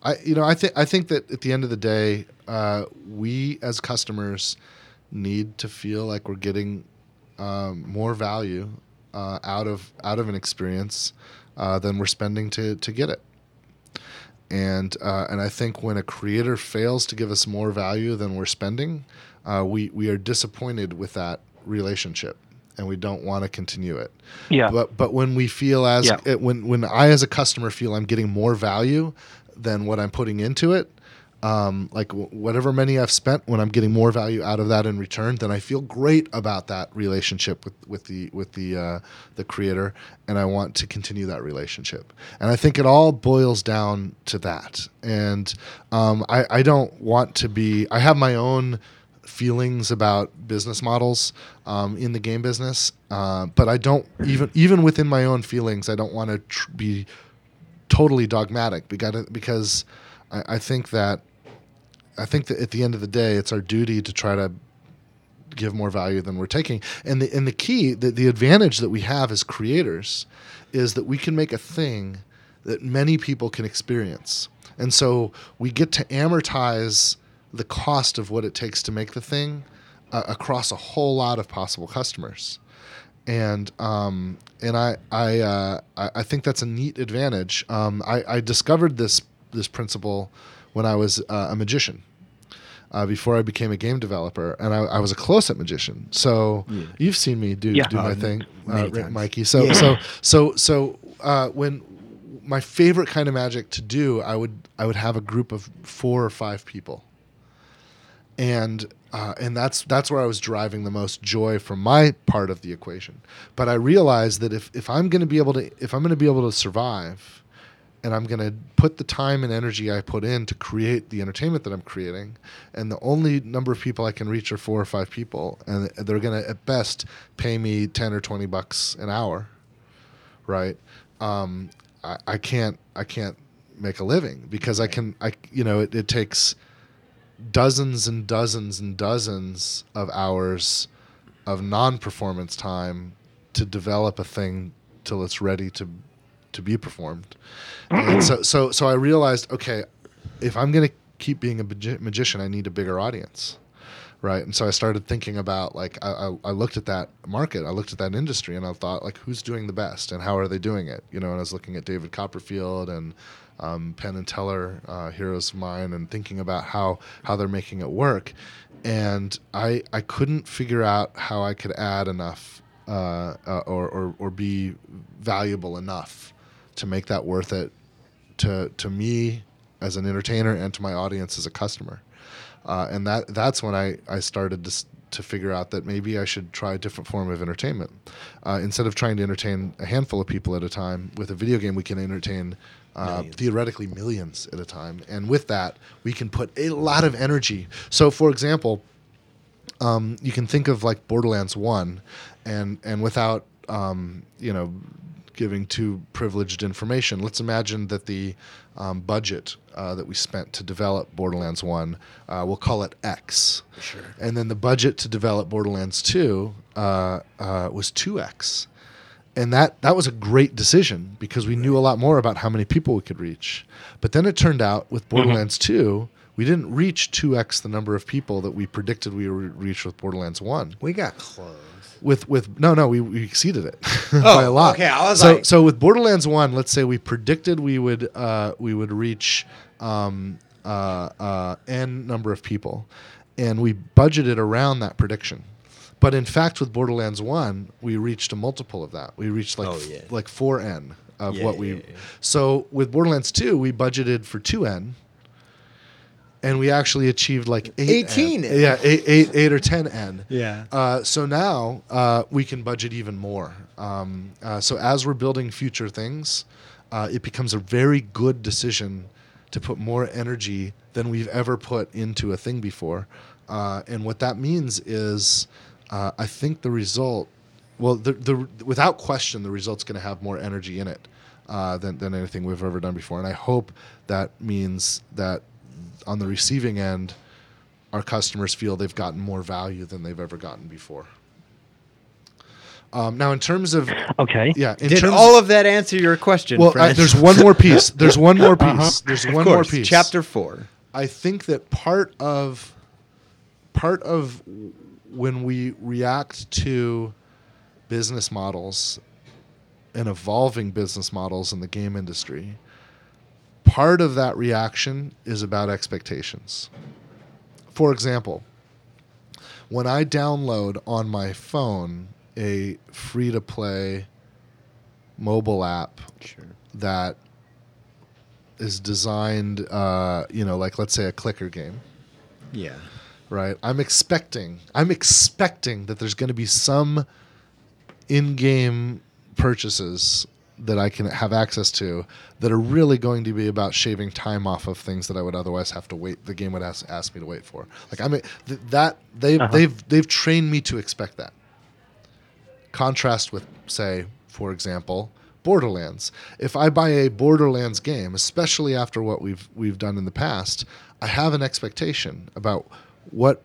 I you know I think I think that at the end of the day, uh, we as customers need to feel like we're getting um, more value uh, out of out of an experience uh, than we're spending to to get it. And uh, and I think when a creator fails to give us more value than we're spending, uh, we we are disappointed with that relationship, and we don't want to continue it. Yeah. But but when we feel as Yeah. it, when when I as a customer feel I'm getting more value than what I'm putting into it, um, like w- whatever money I've spent, when I'm getting more value out of that in return, then I feel great about that relationship with, with the with the uh, the creator, and I want to continue that relationship. And I think it all boils down to that. And um, I, I don't want to be. I have my own feelings about business models um, in the game business, uh, but I don't even even within my own feelings, I don't want to tr- be totally dogmatic because because I, I think that I think that at the end of the day, it's our duty to try to give more value than we're taking. And the and the key, the, the advantage that we have as creators, is that we can make a thing that many people can experience. And so we get to amortize the cost of what it takes to make the thing uh, across a whole lot of possible customers. And um, and I I, uh, I think that's a neat advantage. Um, I, I discovered this this principle when I was uh, a magician. Uh, before I became a game developer, and I, I was a close-up magician. So Yeah. you've seen me do Yeah. do my Uh, thing, uh. Mikey. So Yeah. so so so uh, when my favorite kind of magic to do, I would I would have a group of four or five people, and uh, and that's that's where I was driving the most joy from my part of the equation. But I realized that if if I'm going to be able to if I'm going to be able to survive, and I'm going to put the time and energy I put in to create the entertainment that I'm creating, and the only number of people I can reach are four or five people, and they're going to at best pay me ten or twenty bucks an hour, right? Um, I, I can't I can't make a living because I can I you know it, it takes dozens and dozens and dozens of hours of non-performance time to develop a thing till it's ready to to be performed. And so so so I realized okay, if I'm going to keep being a magi- magician, I need a bigger audience. Right. And so I started thinking about like I, I, I looked at that market, I looked at that industry and I thought like who's doing the best and how are they doing it? You know, and I was looking at David Copperfield and um, Penn and Teller, uh, heroes of mine, and thinking about how how they're making it work. And I I couldn't figure out how I could add enough uh, uh, or, or or be valuable enough to make that worth it to to me as an entertainer and to my audience as a customer. Uh, and that that's when I, I started to, to figure out that maybe I should try a different form of entertainment. Uh, instead of trying to entertain a handful of people at a time, with a video game we can entertain uh, Millions. theoretically millions at a time. And with that, we can put a lot of energy. So, for example, um, you can think of like Borderlands One, and and without um, you know giving too privileged information, let's imagine that the um, budget uh, that we spent to develop Borderlands One, uh, we'll call it X, Sure. and then the budget to develop Borderlands Two uh, uh, was two X. And that, that was a great decision because we knew a lot more about how many people we could reach. But then it turned out with Borderlands 2, we didn't reach 2x the number of people that we predicted we would reach with Borderlands 1 We got close. With with no no we, we exceeded it by a lot. okay, I was so like- so with Borderlands One, let's say we predicted we would uh, we would reach um, uh, uh, n number of people, and we budgeted around that prediction. But in fact, with Borderlands One, we reached a multiple of that. We reached like Oh, f- like four n of Yeah, what yeah, we. yeah. So with Borderlands Two, we budgeted for two n. And we actually achieved like eight 18 N. Yeah, eight, eight, eight or ten n. Yeah. Uh, so now uh, we can budget even more. Um, uh, so as we're building future things, uh, it becomes a very good decision to put more energy than we've ever put into a thing before. Uh, and what that means is, uh, I think the result, well, the, the without question, the result's going to have more energy in it uh, than than anything we've ever done before. And I hope that means that on the receiving end, our customers feel they've gotten more value than they've ever gotten before. Um, now, in terms of Okay. yeah, in Did terms all of that answer your question? well, uh, friend? there's one more piece. There's one more piece. Uh-huh. There's one course, more piece. Chapter four. I think that part of part of when we react to business models and evolving business models in the game industry, part of that reaction is about expectations. For example, when I download on my phone a free to play mobile app Sure. that is designed, uh, you know, like let's say a clicker game, Yeah. right? I'm expecting, I'm expecting that there's going to be some in-game purchases that I can have access to that are really going to be about shaving time off of things that I would otherwise have to wait. The game would ask, ask me to wait for. Like I'm th- that they've Uh-huh. they've they've trained me to expect that. Contrast with, say, for example, Borderlands. If I buy a Borderlands game, especially after what we've we've done in the past, I have an expectation about what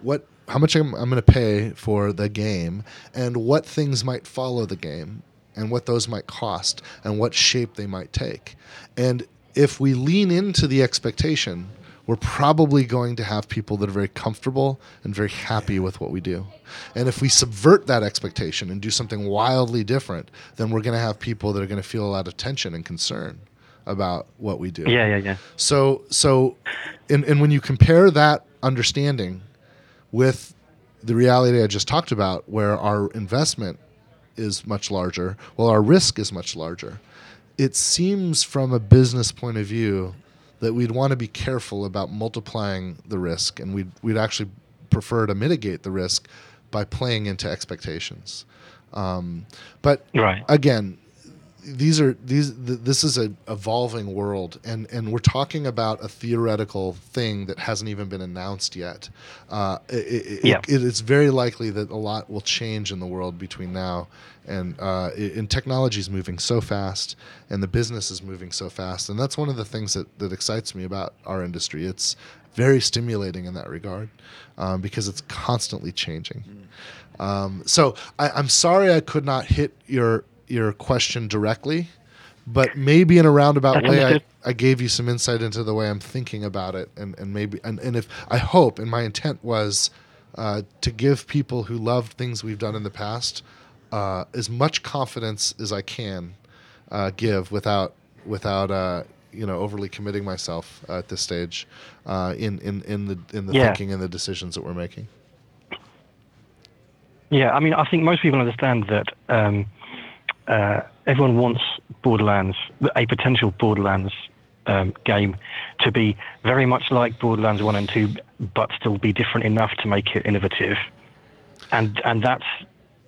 what how much I'm, I'm going to pay for the game and what things might follow the game and what those might cost and what shape they might take. And if we lean into the expectation, we're probably going to have people that are very comfortable and very happy with what we do. And if we subvert that expectation and do something wildly different, then we're going to have people that are going to feel a lot of tension and concern about what we do. Yeah, yeah, yeah. So so and, and when you compare that understanding with the reality I just talked about where our investment is much larger, while our risk is much larger, it seems from a business point of view that we'd want to be careful about multiplying the risk and we'd we'd actually prefer to mitigate the risk by playing into expectations. Um, but Right. again, these are these th- this is a evolving world and and we're talking about a theoretical thing that hasn't even been announced yet. Uh, it, it, Yeah. it, it's very likely that a lot will change in the world between now and uh, i- and technology is moving so fast and the business is moving so fast and that's one of the things that that excites me about our industry. It's very stimulating in that regard um, because it's constantly changing. Um, so I, I'm sorry I could not hit your your question directly, but maybe in a roundabout That's way, I. I gave you some insight into the way I'm thinking about it, and, and maybe and, and if I hope and my intent was uh, to give people who loved things we've done in the past uh, as much confidence as I can uh, give without without uh, you know overly committing myself at this stage uh, in in in the in the Yeah. thinking and the decisions that we're making. Yeah, I mean, I think most people understand that um, uh, everyone wants Borderlands, a potential Borderlands um, game, to be very much like Borderlands One and Two, but still be different enough to make it innovative. And and that's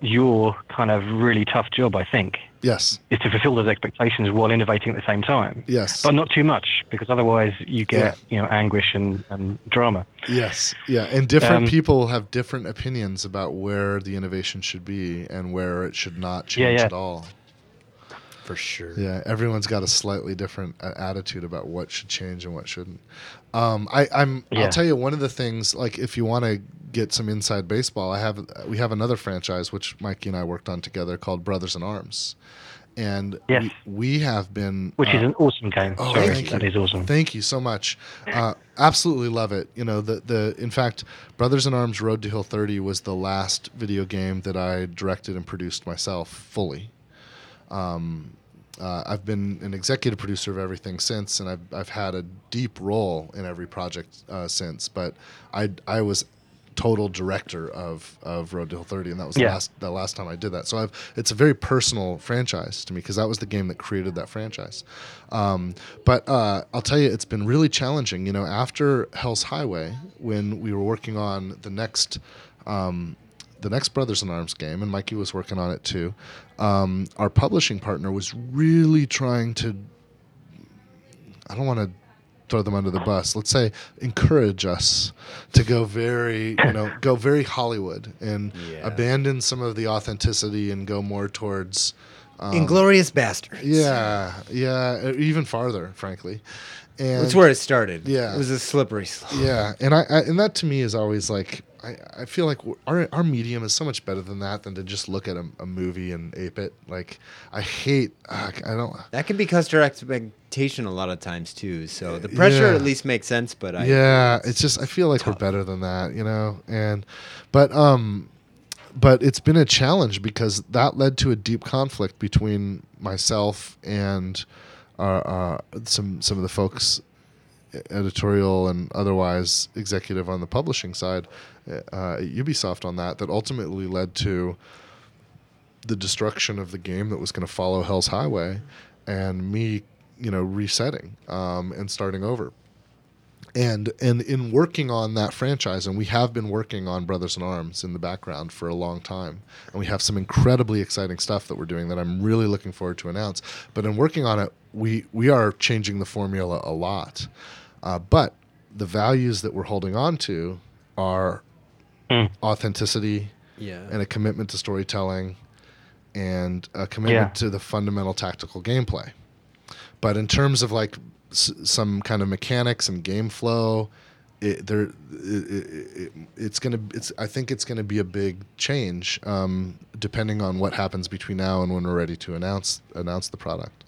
your kind of really tough job, I think, Yes. is to fulfill those expectations while innovating at the same time. Yes. But not too much, because otherwise you get you know anguish and, and drama. Yes, yeah, and different Um, people have different opinions about where the innovation should be and where it should not Yeah, change yeah. at all. for sure. Yeah, everyone's got a slightly different uh, attitude about what should change and what shouldn't. Um, I, I'm. I'll tell you one of the things. Like, if you want to get some inside baseball, I have. We have another franchise which Mikey and I worked on together called Brothers in Arms, and Yes. we, we have been. Which uh, is an awesome game. Oh, Sorry, thank that you. is awesome. Thank you so much. Uh, absolutely love it. You know, the the in fact, Brothers in Arms Road to Hill 30 was the last video game that I directed and produced myself fully. Um, uh, I've been an executive producer of everything since, and I've I've had a deep role in every project uh, since. But I I was total director of, of Road to Hill 30, and that was the last the last time I did that. So I've it's a very personal franchise to me because that was the game that created that franchise. Um, but uh, I'll tell you, it's been really challenging. You know, after Hell's Highway, when we were working on the next. Um, the next Brothers in Arms game, and Mikey was working on it too. Um, our publishing partner was really trying to. I don't want to throw them under the bus. Let's say encourage us to go very, you know, go very Hollywood and Yeah. abandon some of the authenticity and go more towards. Um, Inglourious Basterds. yeah, yeah, even farther, frankly. And That's where it started. Yeah. It was a slippery slope. yeah, and I, I and that to me is always like I, I feel like our our medium is so much better than that than to just look at a, a movie and ape it. Like I hate uh, I don't That can be customer expectation a lot of times too. So the pressure Yeah. at least makes sense, but I yeah, it's just I feel like we're better than that, you know. And but um but it's been a challenge because that led to a deep conflict between myself and uh, uh, some some of the folks editorial and otherwise executive on the publishing side uh, at Ubisoft on that that ultimately led to the destruction of the game that was going to follow Hell's Highway and me you know resetting um, and starting over and and in working on that franchise and we have been working on brothers in arms in the background for a long time and we have some incredibly exciting stuff that we're doing that i'm really looking forward to announce but in working on it we we are changing the formula a lot uh, but the values that we're holding on to are Mm. authenticity yeah. and a commitment to storytelling and a commitment Yeah. to the fundamental tactical gameplay. But in terms of like s- some kind of mechanics and game flow, it, there, it, it, it, it's gonna. It's. I think it's gonna be a big change, um, depending on what happens between now and when we're ready to announce announce the product.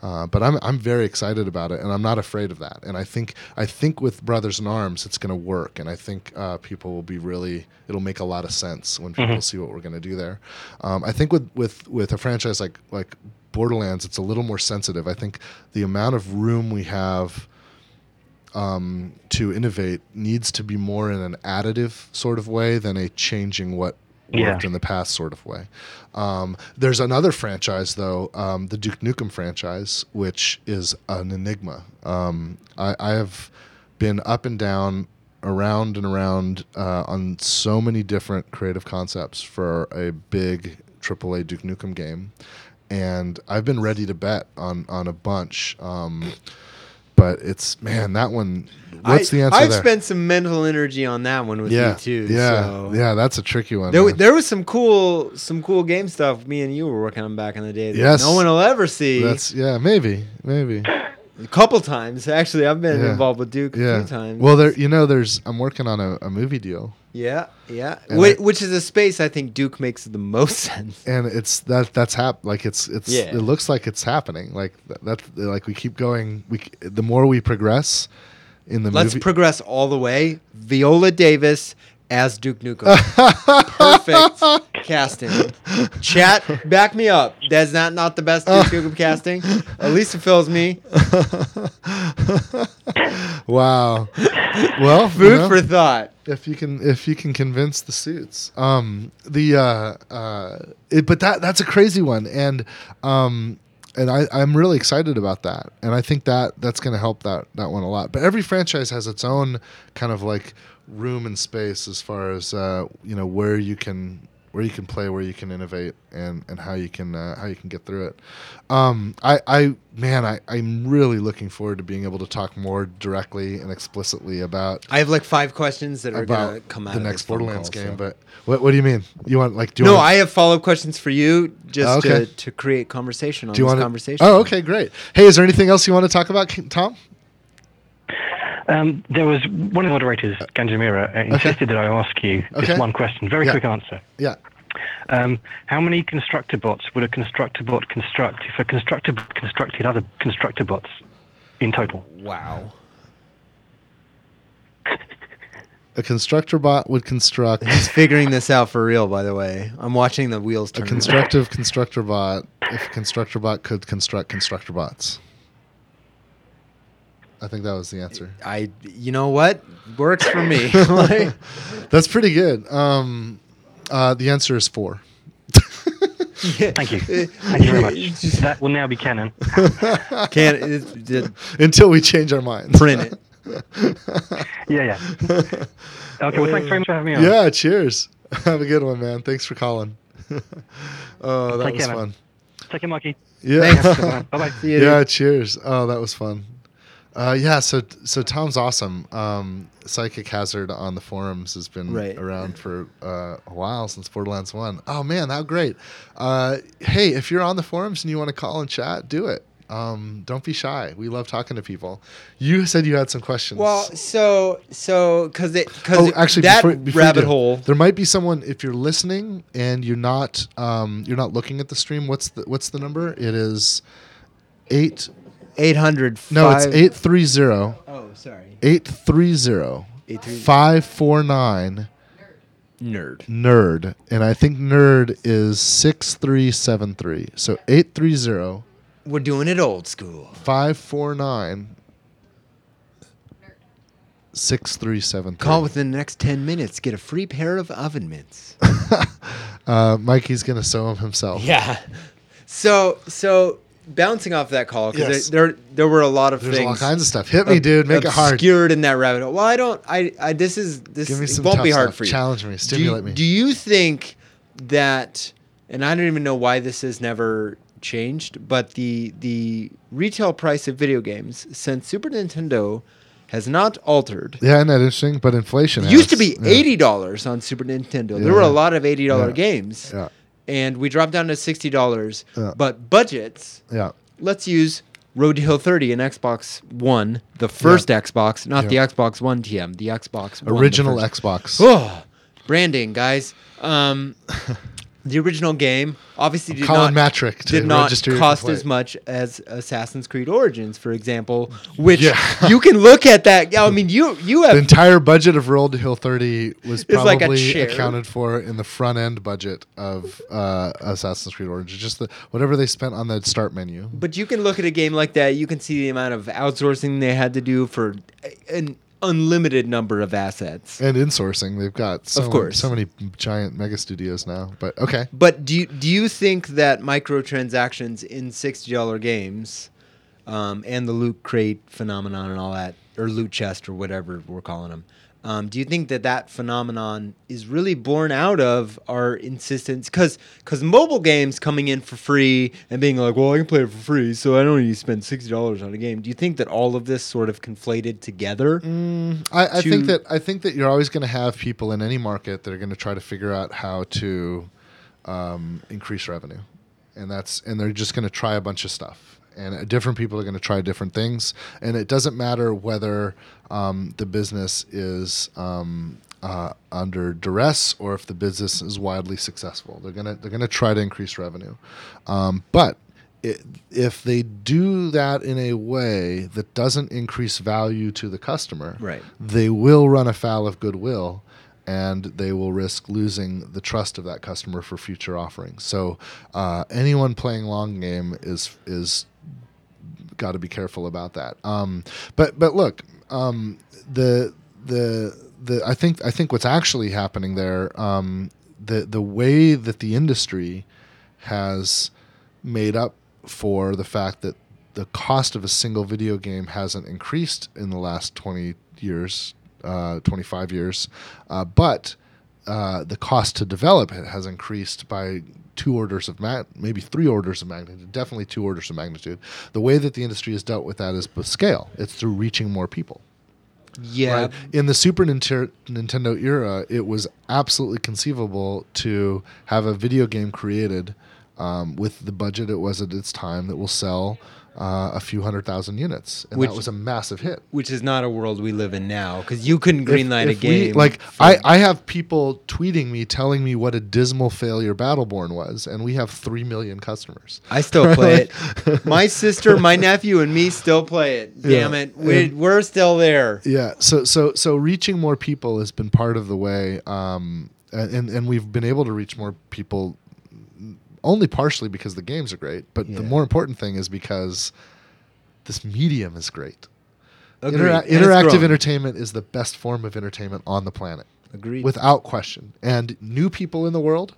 Uh, but I'm I'm very excited about it, and I'm not afraid of that. And I think I think with Brothers in Arms, it's going to work, and I think uh, people will be really. It'll make a lot of sense when people see what we're going to do there. Um, I think with with with a franchise like like Borderlands, it's a little more sensitive. I think the amount of room we have um, to innovate needs to be more in an additive sort of way than a changing what Yeah. worked in the past sort of way. Um, there's another franchise though, um, the Duke Nukem franchise, which is an enigma. Um, I, I have been up and down, around and around uh, on so many different creative concepts for a big AAA Duke Nukem game, and I've been ready to bet on on a bunch. Um, but it's man, that one. What's I, the answer I've there? spent some mental energy on that one with yeah, you too. yeah, so. yeah. That's a tricky one. There, there was some cool, some cool game stuff. Me and you were working on back in the day. That Yes. no one will ever see. That's yeah, maybe, maybe. a couple times actually. I've been Yeah. involved with Duke a Yeah. few times. Well, there, you know, there's. I'm working on a, a movie deal, yeah, yeah. And I- which is a space I think Duke makes the most sense. and it's that that's hap like it's it's Yeah. it looks like it's happening. Like that, that's like we keep going. We the more we progress in the Let's movie. progress all the way. Viola Davis as Duke Nukem. Perfect casting. Chat, back me up. That's not not the best Duke Nukem casting. At least it fills me. wow. Well, Food you know, for thought. if you can if you can convince the suits um the uh uh it, but that that's a crazy one and um and I, I'm really excited about that, and I think that that's going to help that that one a lot. But every franchise has its own kind of like room and space as far as uh, you know where you can where you can play, where you can innovate, and and how you can uh, how you can get through it. Um, I I man, I I'm really looking forward to being able to talk more directly and explicitly about I have like five questions that are gonna about come out the next Borderlands game. so. But what what do you mean? You want like do no, want I have follow up questions for you just Okay. to, to create conversation on do you this want conversation. Oh, okay, great. Hey, is there anything else you want to talk about, Tom? Um, there was one of the moderators, Ganjamira, uh, insisted that I ask you just Okay. one question. Very Yeah. quick answer. Yeah. Um, how many constructor bots would a constructor bot construct if a constructor bot constructed other constructor bots in total? Wow. A constructor bot would construct He's figuring this out for real, by the way. I'm watching the wheels a constructive constructor bot if a constructor bot could construct constructor bots. I think that was the answer. I, you know what, works for me. Like, That's pretty good. Um, uh, the answer is four. Thank you. Thank you very much. That will now be canon. Can't it, it, Until we change our minds. print it. Yeah, yeah. Okay, well, thanks very much for having me on. Yeah, cheers. Have a good one, man. Thanks for calling. oh, that Take was care, man. fun. Take care, Mikey. Yeah. Bye bye. Yeah, dude. cheers. Oh, that was fun. Uh, yeah, so so Tom's awesome. Um, Psychic Hazard on the forums has been Right. around for uh, a while since Borderlands One. Oh man, how great! Uh, hey, if you're on the forums and you want to call and chat, do it. Um, don't be shy. We love talking to people. You said you had some questions. Well, so so because it because oh, actually, that before, before rabbit do, hole. There might be someone if you're listening and you're not um, you're not looking at the stream. What's the what's the number? It is eight. Eight hundred. No, it's eight three zero. Oh, sorry. 830 830. 549 Nerd. nerd and i think nerd is 6373 so 830 We're doing it old school. 549 6373 Call within the next ten minutes. Get a free pair of oven mitts. uh, mikey's gonna sew them himself Yeah. So so bouncing off that call because Yes. there, there there were a lot of there's things. all kinds of stuff hit me dude make it hard Obscured in that rabbit hole. Well, I don't. I. I this is this. give me some won't be hard stuff. for you. challenge me Do stimulate you, me do you think that? And I don't even know why this has never changed, but the the retail price of video games since Super Nintendo has not altered. yeah isn't that interesting but inflation It used to be eighty dollars on Super Nintendo. There were a lot of eighty dollar Yeah. games, yeah and we dropped down to sixty dollars. Yeah. But budgets, yeah let's use Road to Hill 30 and Xbox One, the first Xbox, not Yeah. the Xbox One TM, the Xbox One, Original. Xbox. Oh, branding, guys. Um, the original game obviously did Colin not Matrick did not cost as much as Assassin's Creed Origins, for example, which Yeah. you can look at that. I mean, you you have The entire budget of Road to Hill 30 was It's like probably accounted for in the front end budget of uh, Assassin's Creed Origins. Just the whatever they spent on the start menu. But you can look at a game like that. You can see the amount of outsourcing they had to do for an unlimited number of assets. And insourcing, they've got so, Of course. so many giant mega studios now. But okay, But do you, do you think that microtransactions in sixty dollar games, um, and the loot crate phenomenon and all that, or loot chest or whatever we're calling them, um, do you think that that phenomenon is really born out of our insistence? Because because mobile games coming in for free and being like, well, I can play it for free, so I don't need to spend sixty dollars on a game. Do you think that all of this sort of conflated together? I, I think that I think that you're always going to have people in any market that are going to try to figure out how to um, increase revenue, and that's and they're just going to try a bunch of stuff. And different people are going to try different things, and it doesn't matter whether um, the business is um, uh, under duress or if the business is wildly successful. They're gonna they're gonna try to increase revenue, um, but it, if they do that in a way that doesn't increase value to the customer, Right. they will run afoul of goodwill and they will risk losing the trust of that customer for future offerings. So uh, anyone playing long game is is got to be careful about that. Um, but but look, um, the the the I think I think what's actually happening there, um, the the way that the industry has made up for the fact that the cost of a single video game hasn't increased in the last 20 years, uh, 25 years, uh, but uh, the cost to develop it has increased by two orders of mag- maybe three orders of magnitude, definitely two orders of magnitude. The way that the industry has dealt with that is with scale. It's through reaching more people. Yeah, Right? In the Super Ninter- Nintendo era, it was absolutely conceivable to have a video game created um, with the budget it was at its time that will sell uh, a few hundred thousand units, and Which- that was a massive hit. which is not a world we live in now because you couldn't If- greenlight a if we- game. like for- I, I have people tweeting me telling me what a dismal failure Battleborn was, and we have three million customers. I still play it. My sister, my nephew, and me still play it. Yeah. Damn it, we, And- we're still there. Yeah. So so so reaching more people has been part of the way, um, and and we've been able to reach more people only partially because the games are great, but the more important thing is because this medium is great. Intera- interactive entertainment is the best form of entertainment on the planet. Agreed. without question. And new people in the world,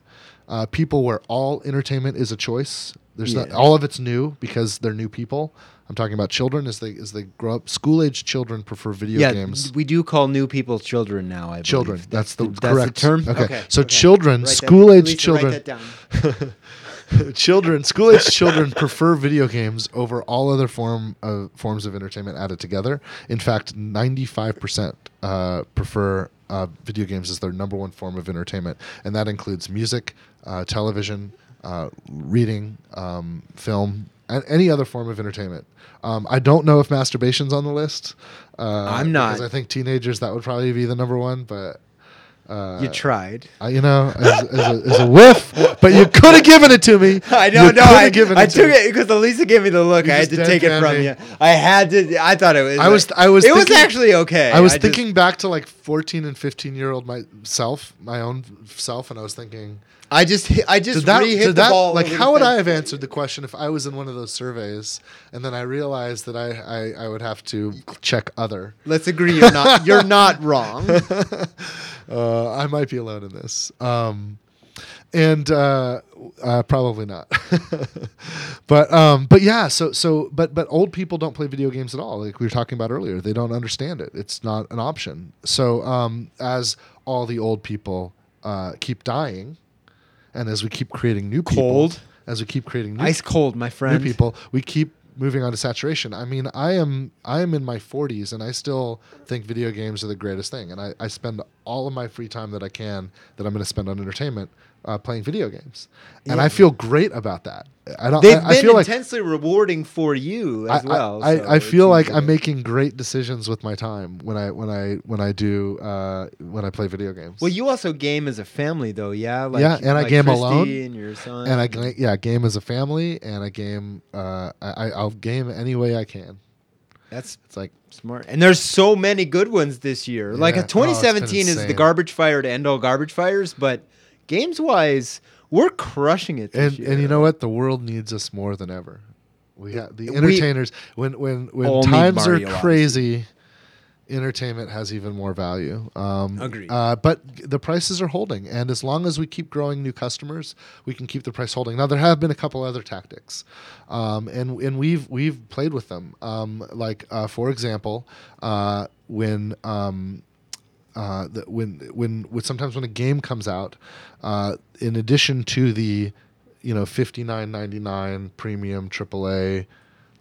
uh, people where all entertainment is a choice. There's not all of it's new because they're new people. I'm talking about children as they as they grow up. School age children prefer video yeah, games. we do call new people children now. I believe. Children. That's the that's correct the term. Okay. So children, school-age children- Write that down. children, school age children prefer video games over all other form of forms of entertainment added together. In fact, 95% uh, prefer uh, video games as their number one form of entertainment, and that includes music, uh, television, uh, reading, um, film, any other form of entertainment. Um, I don't know if masturbation's on the list. Uh, I'm not. because I think teenagers that would probably be the number one, but. Uh, you tried. I, you know, as, as, a, as a whiff, but you could have given it to me. I don't know. coulda I, given I to took it because Elisa gave me the look. You I had to take it from me. you. I had to. I thought it was. I was- I was It was actually okay. I was just- thinking back to like 14 and 15 year old myself, my own self, and I was thinking, I just. I just did that, re-hit the that ball. like how would I have answered the question if I was in one of those surveys and then I realized that I, I, I would have to check other. Let's agree. You're not. You're not wrong. Uh, I might be alone in this. Um, and uh, uh, probably not. but um, but yeah, so so but but old people don't play video games at all. Like we were talking about earlier, they don't understand it. It's not an option. So um, as all the old people uh, keep dying, and as we keep creating new people, Cold. as we keep creating new Ice cold, my friend, new people, we keep moving on to saturation. I mean, I am I am in my 40s and I still think video games are the greatest thing. And I, I spend all of my free time that I can that I'm going to spend on entertainment uh, playing video games, and Yeah. I feel great about that. I don't. They've I, I been feel like intensely rewarding for you I, as well. I, so I, I feel like I'm making great decisions with my time when I when I when I do uh, when I play video games. Well, you also game as a family, though, yeah. Like, Yeah, and I game Christy alone. and your son. and I yeah game as a family, and I game. Uh, I I- I'll game any way I can. That's It's like smart. And there's so many good ones this year. Like Yeah. a Oh, 2017 is the garbage fire to end all garbage fires, but games wise, we're crushing it. This and year. and you know what? The world needs us more than ever. We have the We- entertainers when when when times are Mario Odyssey. crazy. Entertainment has even more value. Um, Agreed. Uh, but the prices are holding, and as long as we keep growing new customers, we can keep the price holding. Now there have been a couple other tactics, um, and and we've we've played with them. Um, like uh, for example, uh, when um, uh, the, when when when sometimes when a game comes out, uh, in addition to the you know fifty nine ninety nine premium AAA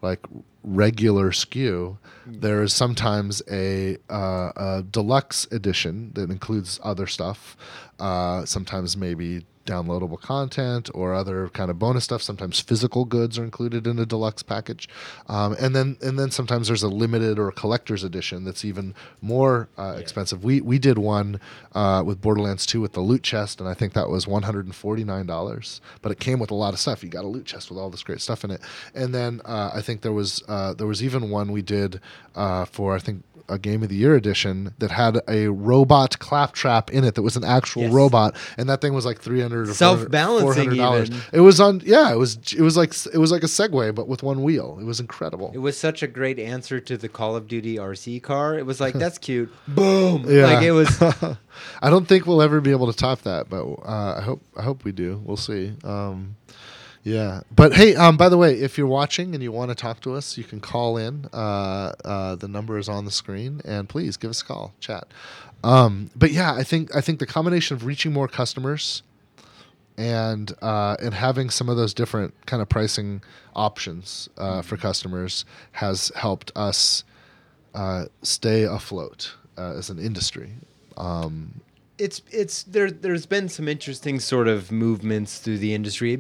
like regular SKU, there is sometimes a, uh, a deluxe edition that includes other stuff. Uh, sometimes maybe downloadable content or other kind of bonus stuff. Sometimes physical goods are included in a deluxe package, um, and then and then sometimes there's a limited or a collector's edition that's even more uh, expensive. We we did one uh, with Borderlands 2 with the loot chest, and I think that was one hundred and forty nine dollars. But it came with a lot of stuff. You got a loot chest with all this great stuff in it, and then uh, I think there was uh, there was even one we did uh, for I think a game of the year edition that had a robot claptrap in it that was an actual Yes. robot, and that thing was like three hundred Self-balancing dollars. even. It was on yeah, it was it was like it was like a Segway but with one wheel. It was incredible. It was such a great answer to the Call of Duty RC car. It was like, that's cute. Boom. Yeah. Like it was. I don't think we'll ever be able to top that, but uh, I hope I hope we do. We'll see. Um, yeah, but hey, um, by the way, if you're watching and you want to talk to us, you can call in. Uh, uh, the number is on the screen, and please give us a call, chat. Um, but yeah, I think I think the combination of reaching more customers and uh, and having some of those different kind of pricing options uh, for customers has helped us uh, stay afloat uh, as an industry. Um, it's it's there there's been some interesting sort of movements through the industry.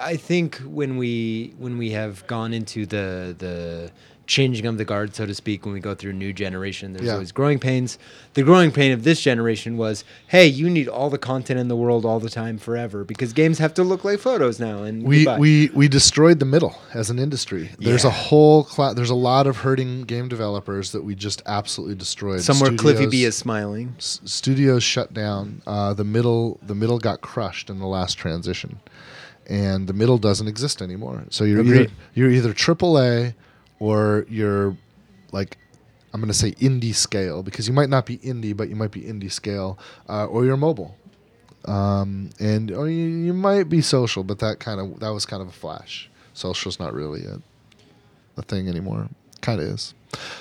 I think when we when we have gone into the the changing of the guard so to speak when we go through a new generation there's Yeah. always growing pains the growing pain of this generation was hey you need all the content in the world all the time forever because games have to look like photos now and we goodbye. we we destroyed the middle as an industry. There's a whole cla- there's a lot of hurting game developers that we just absolutely destroyed. somewhere cliffy b is smiling s- studios shut down. Uh, the middle the middle got crushed in the last transition, and the middle doesn't exist anymore. So you're either you're either AAA or you're like I'm going to say indie scale because you might not be indie, but you might be indie scale, uh, or you're mobile. Um, and or you, you might be social, but that kind of that was kind of a flash. Social's not really a, a thing anymore. Kind of is,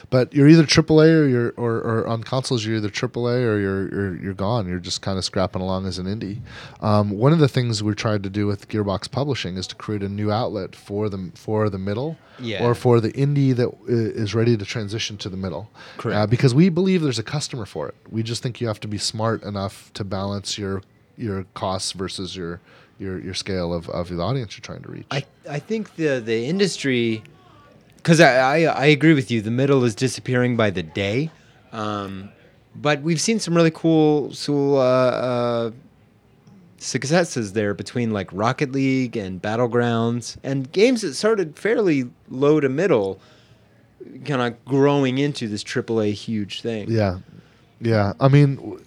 but you're either AAA or you're or, or on consoles you're either AAA or you're you're, you're gone. You're just kind of scrapping along as an indie. Um, one of the things we tried to do with Gearbox Publishing is to create a new outlet for the for the middle, Yeah. or for the indie that is ready to transition to the middle. Correct. Uh, because we believe there's a customer for it. We just think you have to be smart enough to balance your your costs versus your your your scale of, of the audience you're trying to reach. I, I think the the industry, because I, I I agree with you. The middle is disappearing by the day, um, but we've seen some really cool uh, uh, successes there between like Rocket League and Battlegrounds and games that started fairly low to middle, kind of growing into this AAA huge thing. Yeah, yeah. I mean, w-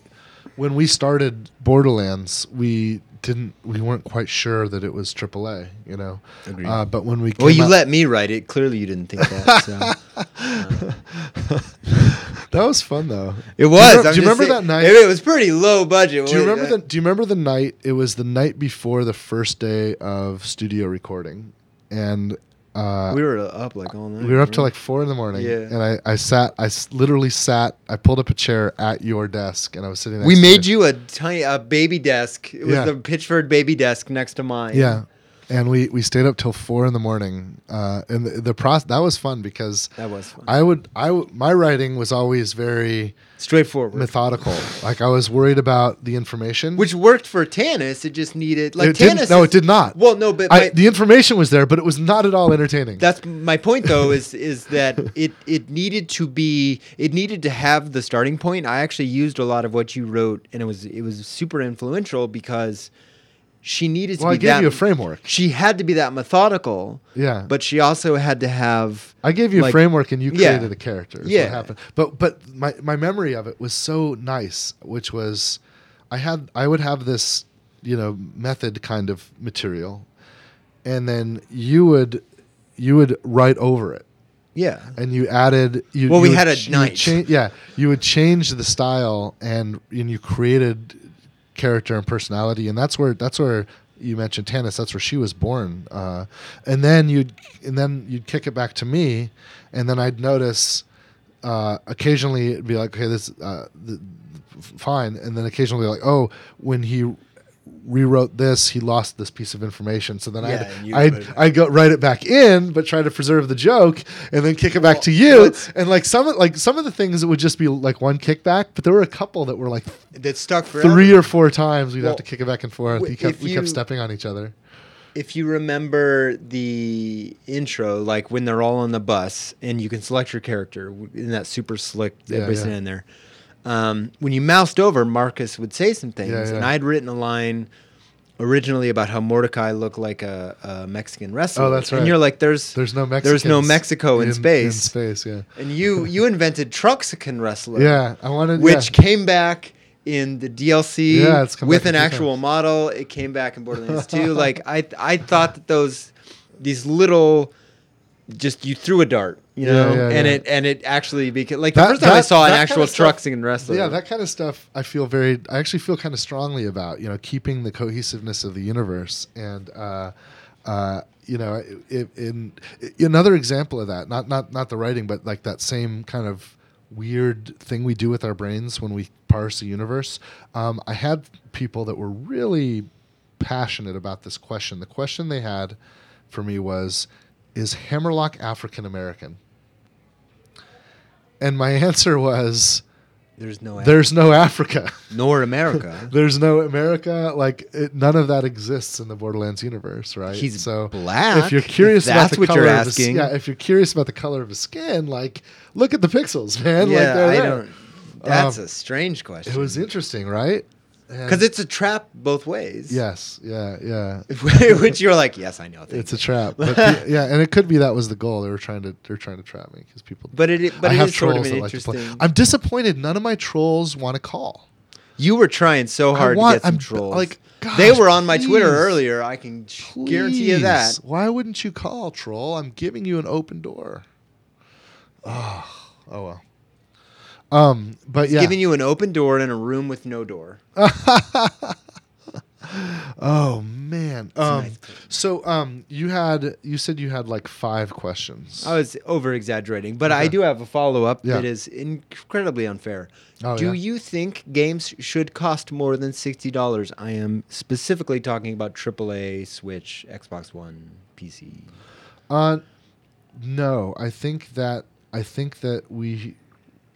when we started Borderlands, we didn't, we weren't quite sure that it was AAA. You know, Agreed. uh, but when we Well, you out- let me write it. Clearly, you didn't think that. So. that was fun though. It Do you was. remember- do you remember saying- that night? It, it was pretty low budget. Do you remember uh, the Do you remember the night? It was the night before the first day of studio recording, and uh, We were up like all night. we were up till like four in the morning. Yeah. and I, I sat. I s- literally sat. I pulled up a chair at your desk, and I was sitting. Next We to made you a tiny a baby desk. It was Yeah. the Pitchford baby desk next to mine. Yeah, and we we stayed up till four in the morning. Uh, and the, the process that was fun because That was fun. I would I w- my writing was always very Straightforward. methodical. like I was worried about the information, Which worked for Tannis. It just needed like it didn't, no, it did not. Well, no, but, I, but the information was there, but it was not at all entertaining. that's my point though is is that it it needed to be it needed to have the starting point. I actually used a lot of what you wrote, and it was it was super influential because she needed to well, I gave that. you a framework. she had to be that methodical, Yeah, but she also had to have. I gave you a framework and you Yeah. created a character. Yeah. happened. But but my my memory of it was so nice, which was I had I would have this you know method kind of material, and then you would you would write over it. Yeah. and you added you Well, you we had a ch- night. cha- yeah you would change the style and and you created character and personality and that's where that's where you mentioned Tannis that's where she was born uh, and then you'd and then you'd kick it back to me and then I'd notice uh, occasionally it'd be like okay this uh, fine and then occasionally like oh when he rewrote this he lost this piece of information so then Yeah, I'd, I'd. I'd go write it back in but try to preserve the joke and then kick it back to you and like some of like some of the things it would just be like one kickback but there were a couple that were like That stuck forever. three or four times we'd Well, have to kick it back and forth w- we kept, we kept stepping on each other if you remember the intro, like when they're all on the bus and you can select your character in that super slick, Yeah, everybody's yeah. standing there. Um, when you moused over, Marcus would say some things, Yeah, yeah. and I'd written a line originally about how Mordecai looked like a, a Mexican wrestler. Oh, that's right. And you're like, "There's, there's no Mexico there's no Mexico in, space." in space yeah And you you invented Truxican wrestler, yeah I wanted which yeah. came back in the DLC Yeah, with an actual times. model. It came back in Borderlands 2. Like I I thought that those these little just you threw a dart, you know, yeah, and yeah. it and it actually became like That- the first time I saw an actual stuff- Truxican wrestler. Yeah, that kind of stuff I feel very. I actually feel kind of strongly about. You know, keeping the cohesiveness of the universe, and uh, uh, you know, it, in, another example of that. Not not not the writing, but like that same kind of weird thing we do with our brains when we parse the universe. Um, I had people that were really passionate about this question. The question they had for me was, "Is Hammerlock African American?" And my answer was, There's no there's no Africa. nor America. there's no America. Like it, none of that exists in the Borderlands universe, right? He's so black, If you're if curious about that's the what color you're of his, yeah, if you're curious about the color of his skin, like look at the pixels, man. like yeah, they're I there. don't. That's Um, a strange question. It was interesting, right? Because it's a trap both ways. yes, yeah, yeah. Which you're like, yes, I know. It's a trap, but the- yeah, and it could be that was the goal. They were trying to they're trying to trap me because people. But it, but I it have is sort of trolls that like interesting. I'm disappointed. None of my trolls want to call. You were trying so hard want- to get some I'm- trolls. like, they were on my Twitter earlier. I can sh- guarantee you that. Why wouldn't you call, troll? I'm giving you an open door. Oh, oh well. Um, but It's yeah. giving you an open door in a room with no door. oh man. Um, nice so um, you had you said you had like five questions. I was over exaggerating, but I do have a follow up Yeah. that is incredibly unfair. Oh, do yeah? you think games should cost more than sixty dollars? I am specifically talking about AAA, Switch, Xbox One, PC. Uh, no, I think that I think that we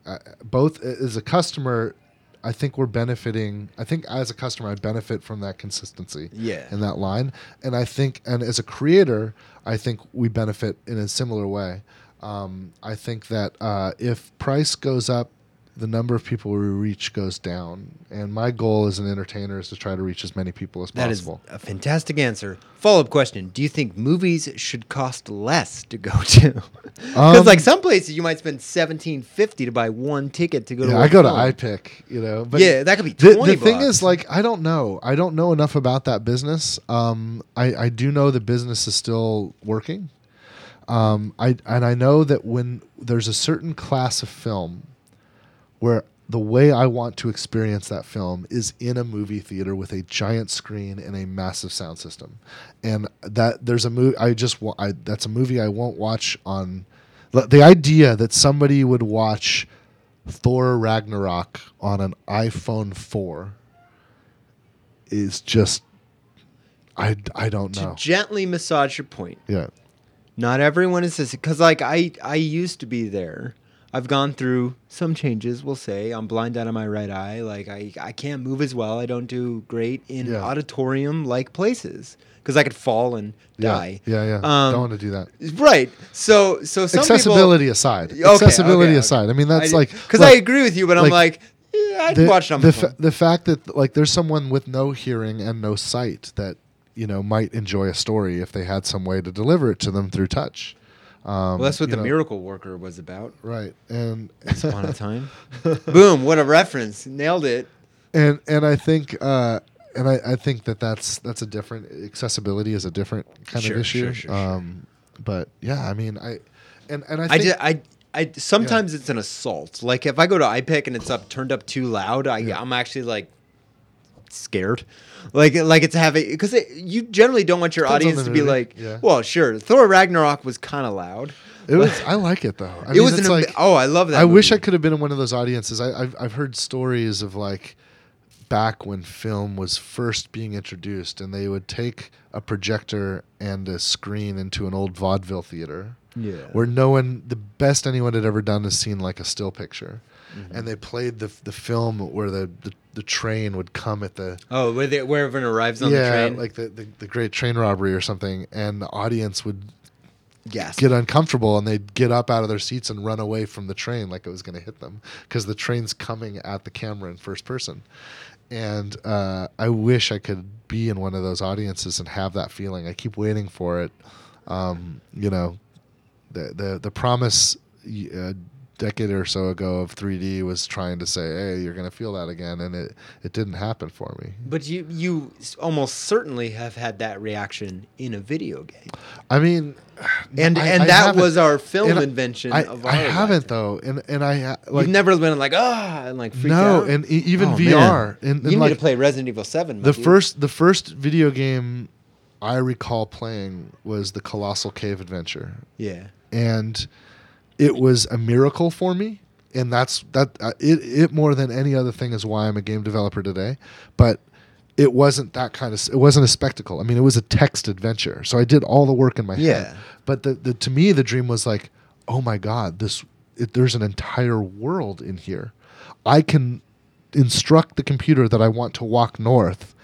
uh, both as a customer, I think we're benefiting. I think as a customer, I benefit from that consistency. Yeah. in that line, and I think, and as a creator, I think we benefit in a similar way. Um, I think that uh, if price goes up, the number of people we reach goes down, and my goal as an entertainer is to try to reach as many people as That is possible. a fantastic answer. Follow up question: Do you think movies should cost less to go to? Because Um, like some places you might spend seventeen fifty to buy one ticket to go to. yeah, a I go to iPic, you know. But yeah, that could be the, twenty. the thing is like i don't know i don't know enough about that business um, I, I do know the business is still working um, I, and i know that when there's a certain class of film where the way i want to experience that film is in a movie theater with a giant screen and a massive sound system and that there's a movie i just wa- I, that's a movie i won't watch on the- idea that somebody would watch Thor Ragnarok on an iPhone 4 is just I, I don't to know. gently massage your point. Yeah. Not everyone is this because like I I used to be there. I've gone through some changes. We'll say I'm blind out of my right eye. Like I I can't move as well. I don't do great in Yeah. auditorium like places because I could fall and Yeah. die. Yeah. Yeah. Um, don't want to do that. Right. So so Accessibility aside. People, Okay, Accessibility okay, okay. aside. I mean, that's like because I agree with you, but I'm like, like, yeah, I'd the, watch on the, fa- the fact that like there's someone with no hearing and no sight that you know might enjoy a story if they had some way to deliver it to them through touch. Um, Well, that's what the know, Miracle Worker was about. right and Once upon a time. Boom! What a reference! Nailed it. and and I think uh, and I, I think that that's that's a different accessibility is a different kind Sure, of issue. sure, sure, sure. um, But yeah, I mean I and and I I think did. I. I sometimes it's an assault. Like if I go to iPic and it's up turned up too loud, I Yeah. I'm actually like scared. Like like it's having because it, you generally don't want your Depends audience to be movie, like, yeah. well, sure, Thor Ragnarok was kind of loud. it was I like it though. I it mean, was an like oh, I love that. I wish I could have been in one of those audiences. I, I've I've heard stories of like back when film was first being introduced, and they would take a projector and a screen into an old vaudeville theater Yeah. where no one, the best anyone had ever done is seen like a still picture, Mm-hmm. and they played the the film where the, the the train would come at the Oh, where they, wherever it arrives on yeah the train. like the, the the great train robbery or something, and the audience would yes. get uncomfortable and they'd get up out of their seats and run away from the train like it was going to hit them because the train's coming at the camera in first person. And uh, I wish I could be in one of those audiences and have that feeling. I keep waiting for it. Um, you know, the the the promise a decade or so ago of 3D was trying to say, "Hey, you're going to feel that again," and it it didn't happen for me. But you you almost certainly have had that reaction in a video game. I mean, And I- and I that was our film and I- invention I, of I haven't life. though, and and I like You've never been like ah and like freaked no, out. and even Oh, VR. man. And, you and need like to play Resident Evil Seven. the dude. first the first video game I recall playing was the Colossal Cave Adventure, yeah. and it was a miracle for me. And that's that. Uh, it it more than any other thing is why I'm a game developer today. But it wasn't that kind of. It wasn't a spectacle. I mean, it was a text adventure. So I did all the work in my Yeah. head. But the, the to me the dream was like, oh my god, this it, there's an entire world in here. I can instruct the computer that I want to walk north,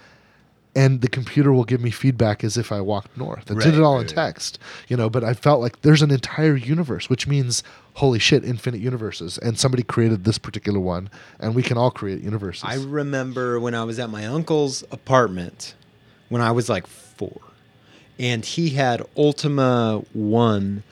and the computer will give me feedback as if I walked north. I did it all in right. text, you know. But I felt like there's an entire universe, which means holy shit, infinite universes, and somebody created this particular one, and we can all create universes. I remember when I was at my uncle's apartment when I was like four, and he had Ultima One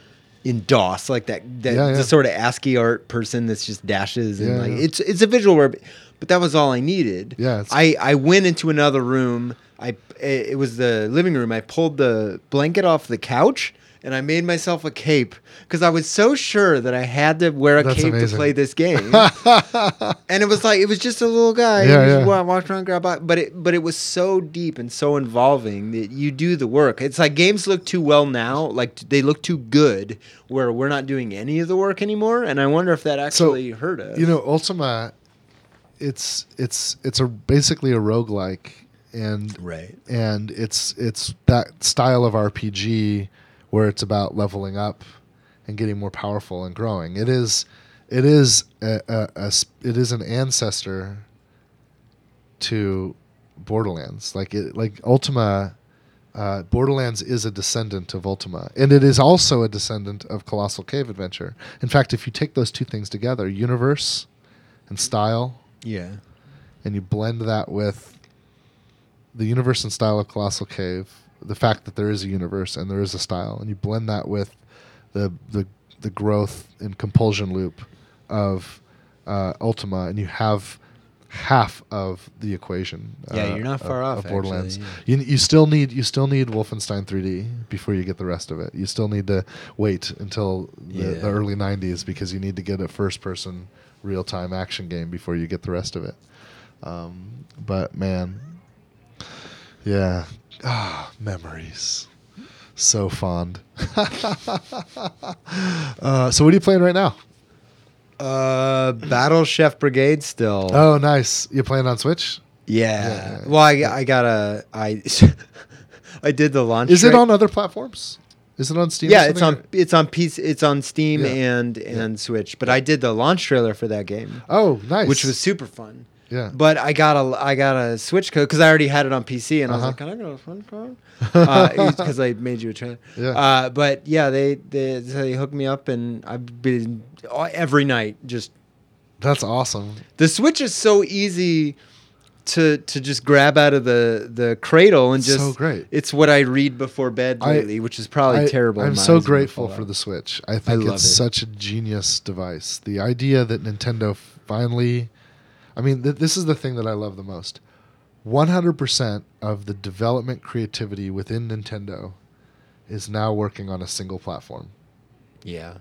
in DOS, like that, that Yeah, yeah. the sort of ASCII art person that's just dashes and Yeah, like it's it's a visual word, but that was all I needed. Yeah, I I went into another room. I it was the living room. I pulled the blanket off the couch. And I made myself a cape because I was so sure that I had to wear a That's cape amazing. to play this game. and it was like it was just a little guy. Yeah, yeah. walked around, grab. But it but it was so deep and so involving that you do the work. It's like games look too well now, like they look too good, where we're not doing any of the work anymore. And I wonder if that actually hurt us. You know, Ultima, it's it's it's a basically a roguelike and right? and it's it's that style of RPG where it's about leveling up and getting more powerful and growing. It is it is a, a, a it is an ancestor to Borderlands. Like it like Ultima uh, Borderlands is a descendant of Ultima, and it is also a descendant of Colossal Cave Adventure. In fact, if you take those two things together, universe and style, Yeah. and you blend that with the universe and style of Colossal Cave, the fact that there is a universe and there is a style, and you blend that with the the the growth and compulsion loop of uh, Ultima, and you have half of the equation. Yeah, uh, you're not of- far off, Of Borderlands, actually, you you still need you still need Wolfenstein 3D before you get the rest of it. You still need to wait until the, Yeah. the early 90s because you need to get a first person real time action game before you get the rest of it. Um, but man, yeah, ah, memories, so fond. uh, so what are you playing right now? Uh, Battle Chef Brigade still. Oh, nice. You playing on Switch? Yeah. Yeah. Well, I, I gotta I I did the launch. Is it tra- on other platforms? Is it on Steam? Yeah, it's on it's on PC, it's on Steam Yeah. and and Switch. But I did the launch trailer for that game, Oh, nice. which was super fun. Yeah. But I got a I got a Switch code because I already had it on PC, and I was Uh-huh. like, "Can I get a Switch code?" Because I made you a trailer. Yeah. Uh, but yeah, they they they hooked me up, and I've been uh, every night just That's awesome. the Switch is so easy to to just grab out of the the cradle and just So great. It's what I read before bed I- lately, which is probably I, terrible. I'm so eyes are gonna grateful for the Switch. I think love it's it. such a genius device. The idea that Nintendo finally, I mean, th- this is the thing that I love the most. 100% of the development creativity within Nintendo is now working on a single platform. Yeah.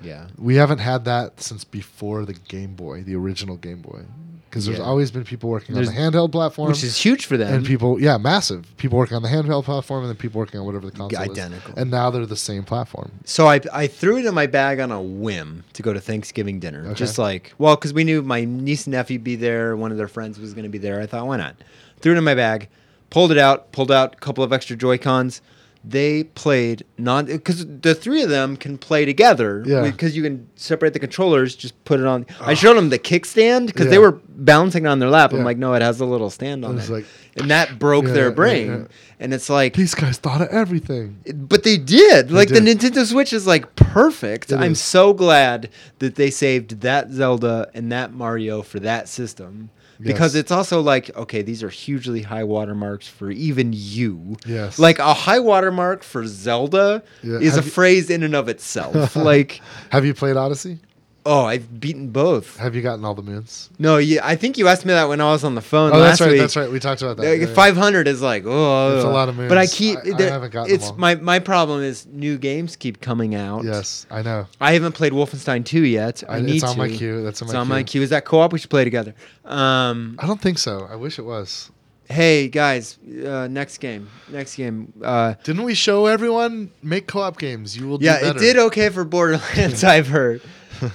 Yeah. We haven't had that since before the Game Boy, the original Game Boy. Because there's Yeah. always been people working on There's- the handheld platform. Which is huge for them. and people, yeah, massive. People working on the handheld platform and then people working on whatever the console Identical. is. And now they're the same platform. So I, I threw it in my bag on a whim to go to Thanksgiving dinner. Okay. Just like, well, because we knew my niece and nephew would be there. One of their friends was going to be there. I thought, why not? Threw it in my bag, pulled it out, pulled out a couple of extra Joy Cons. They played non because the three of them can play together. Yeah. Because you can separate the controllers, just put it on. I ah. showed them the kickstand because they were balancing on their lap. I'm like, no, it has a little stand on It like- and that broke Yeah, their brain. yeah. And it's like, These guys thought of everything. but they did. like did. the Nintendo Switch is like perfect. It I'm is. so glad that they saved that Zelda and that Mario for that system. Because Yes. it's also like, okay, these are hugely high watermarks for even you. Yes. Like a high watermark for Zelda Yeah. is a you- phrase in and of itself. like, Have you played Odyssey? Oh, I've beaten both. Have you gotten all the moons? No, yeah, I think you asked me that when I was on the phone Oh, that's right. week. That's right. We talked about that. Like, Yeah, yeah. 500 is like oh, It's a lot of moons. But I keep I- I haven't gotten it's my my problem is new games keep coming out. Yes, I know. I haven't played Wolfenstein 2 yet. I, I- need it's on to. my queue. That's on it's my on my queue. queue. Is that co-op? We should play together. Um, I don't think so. I wish it was. hey guys, uh, next game. Next game. Uh, Didn't we show everyone make co-op games? You will do yeah, it did okay for Borderlands. I've heard.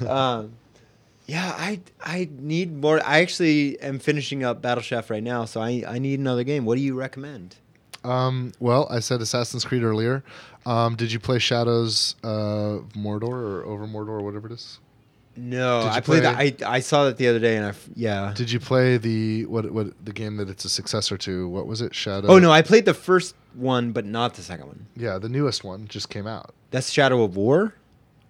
Um, yeah, I I need more. I actually am finishing up Battle Chef right now, so I I need another game. What do you recommend? Um, well, I said Assassin's Creed earlier. Um, did you play Shadows of Mordor or Over Mordor or whatever it is? No, I played play- that. I I saw that the other day, and I yeah. Did you play the what what the game that it's a successor to? What was it? Shadow. oh no, I played the first one, but not the second one. Yeah, the newest one just came out. That's Shadow of War,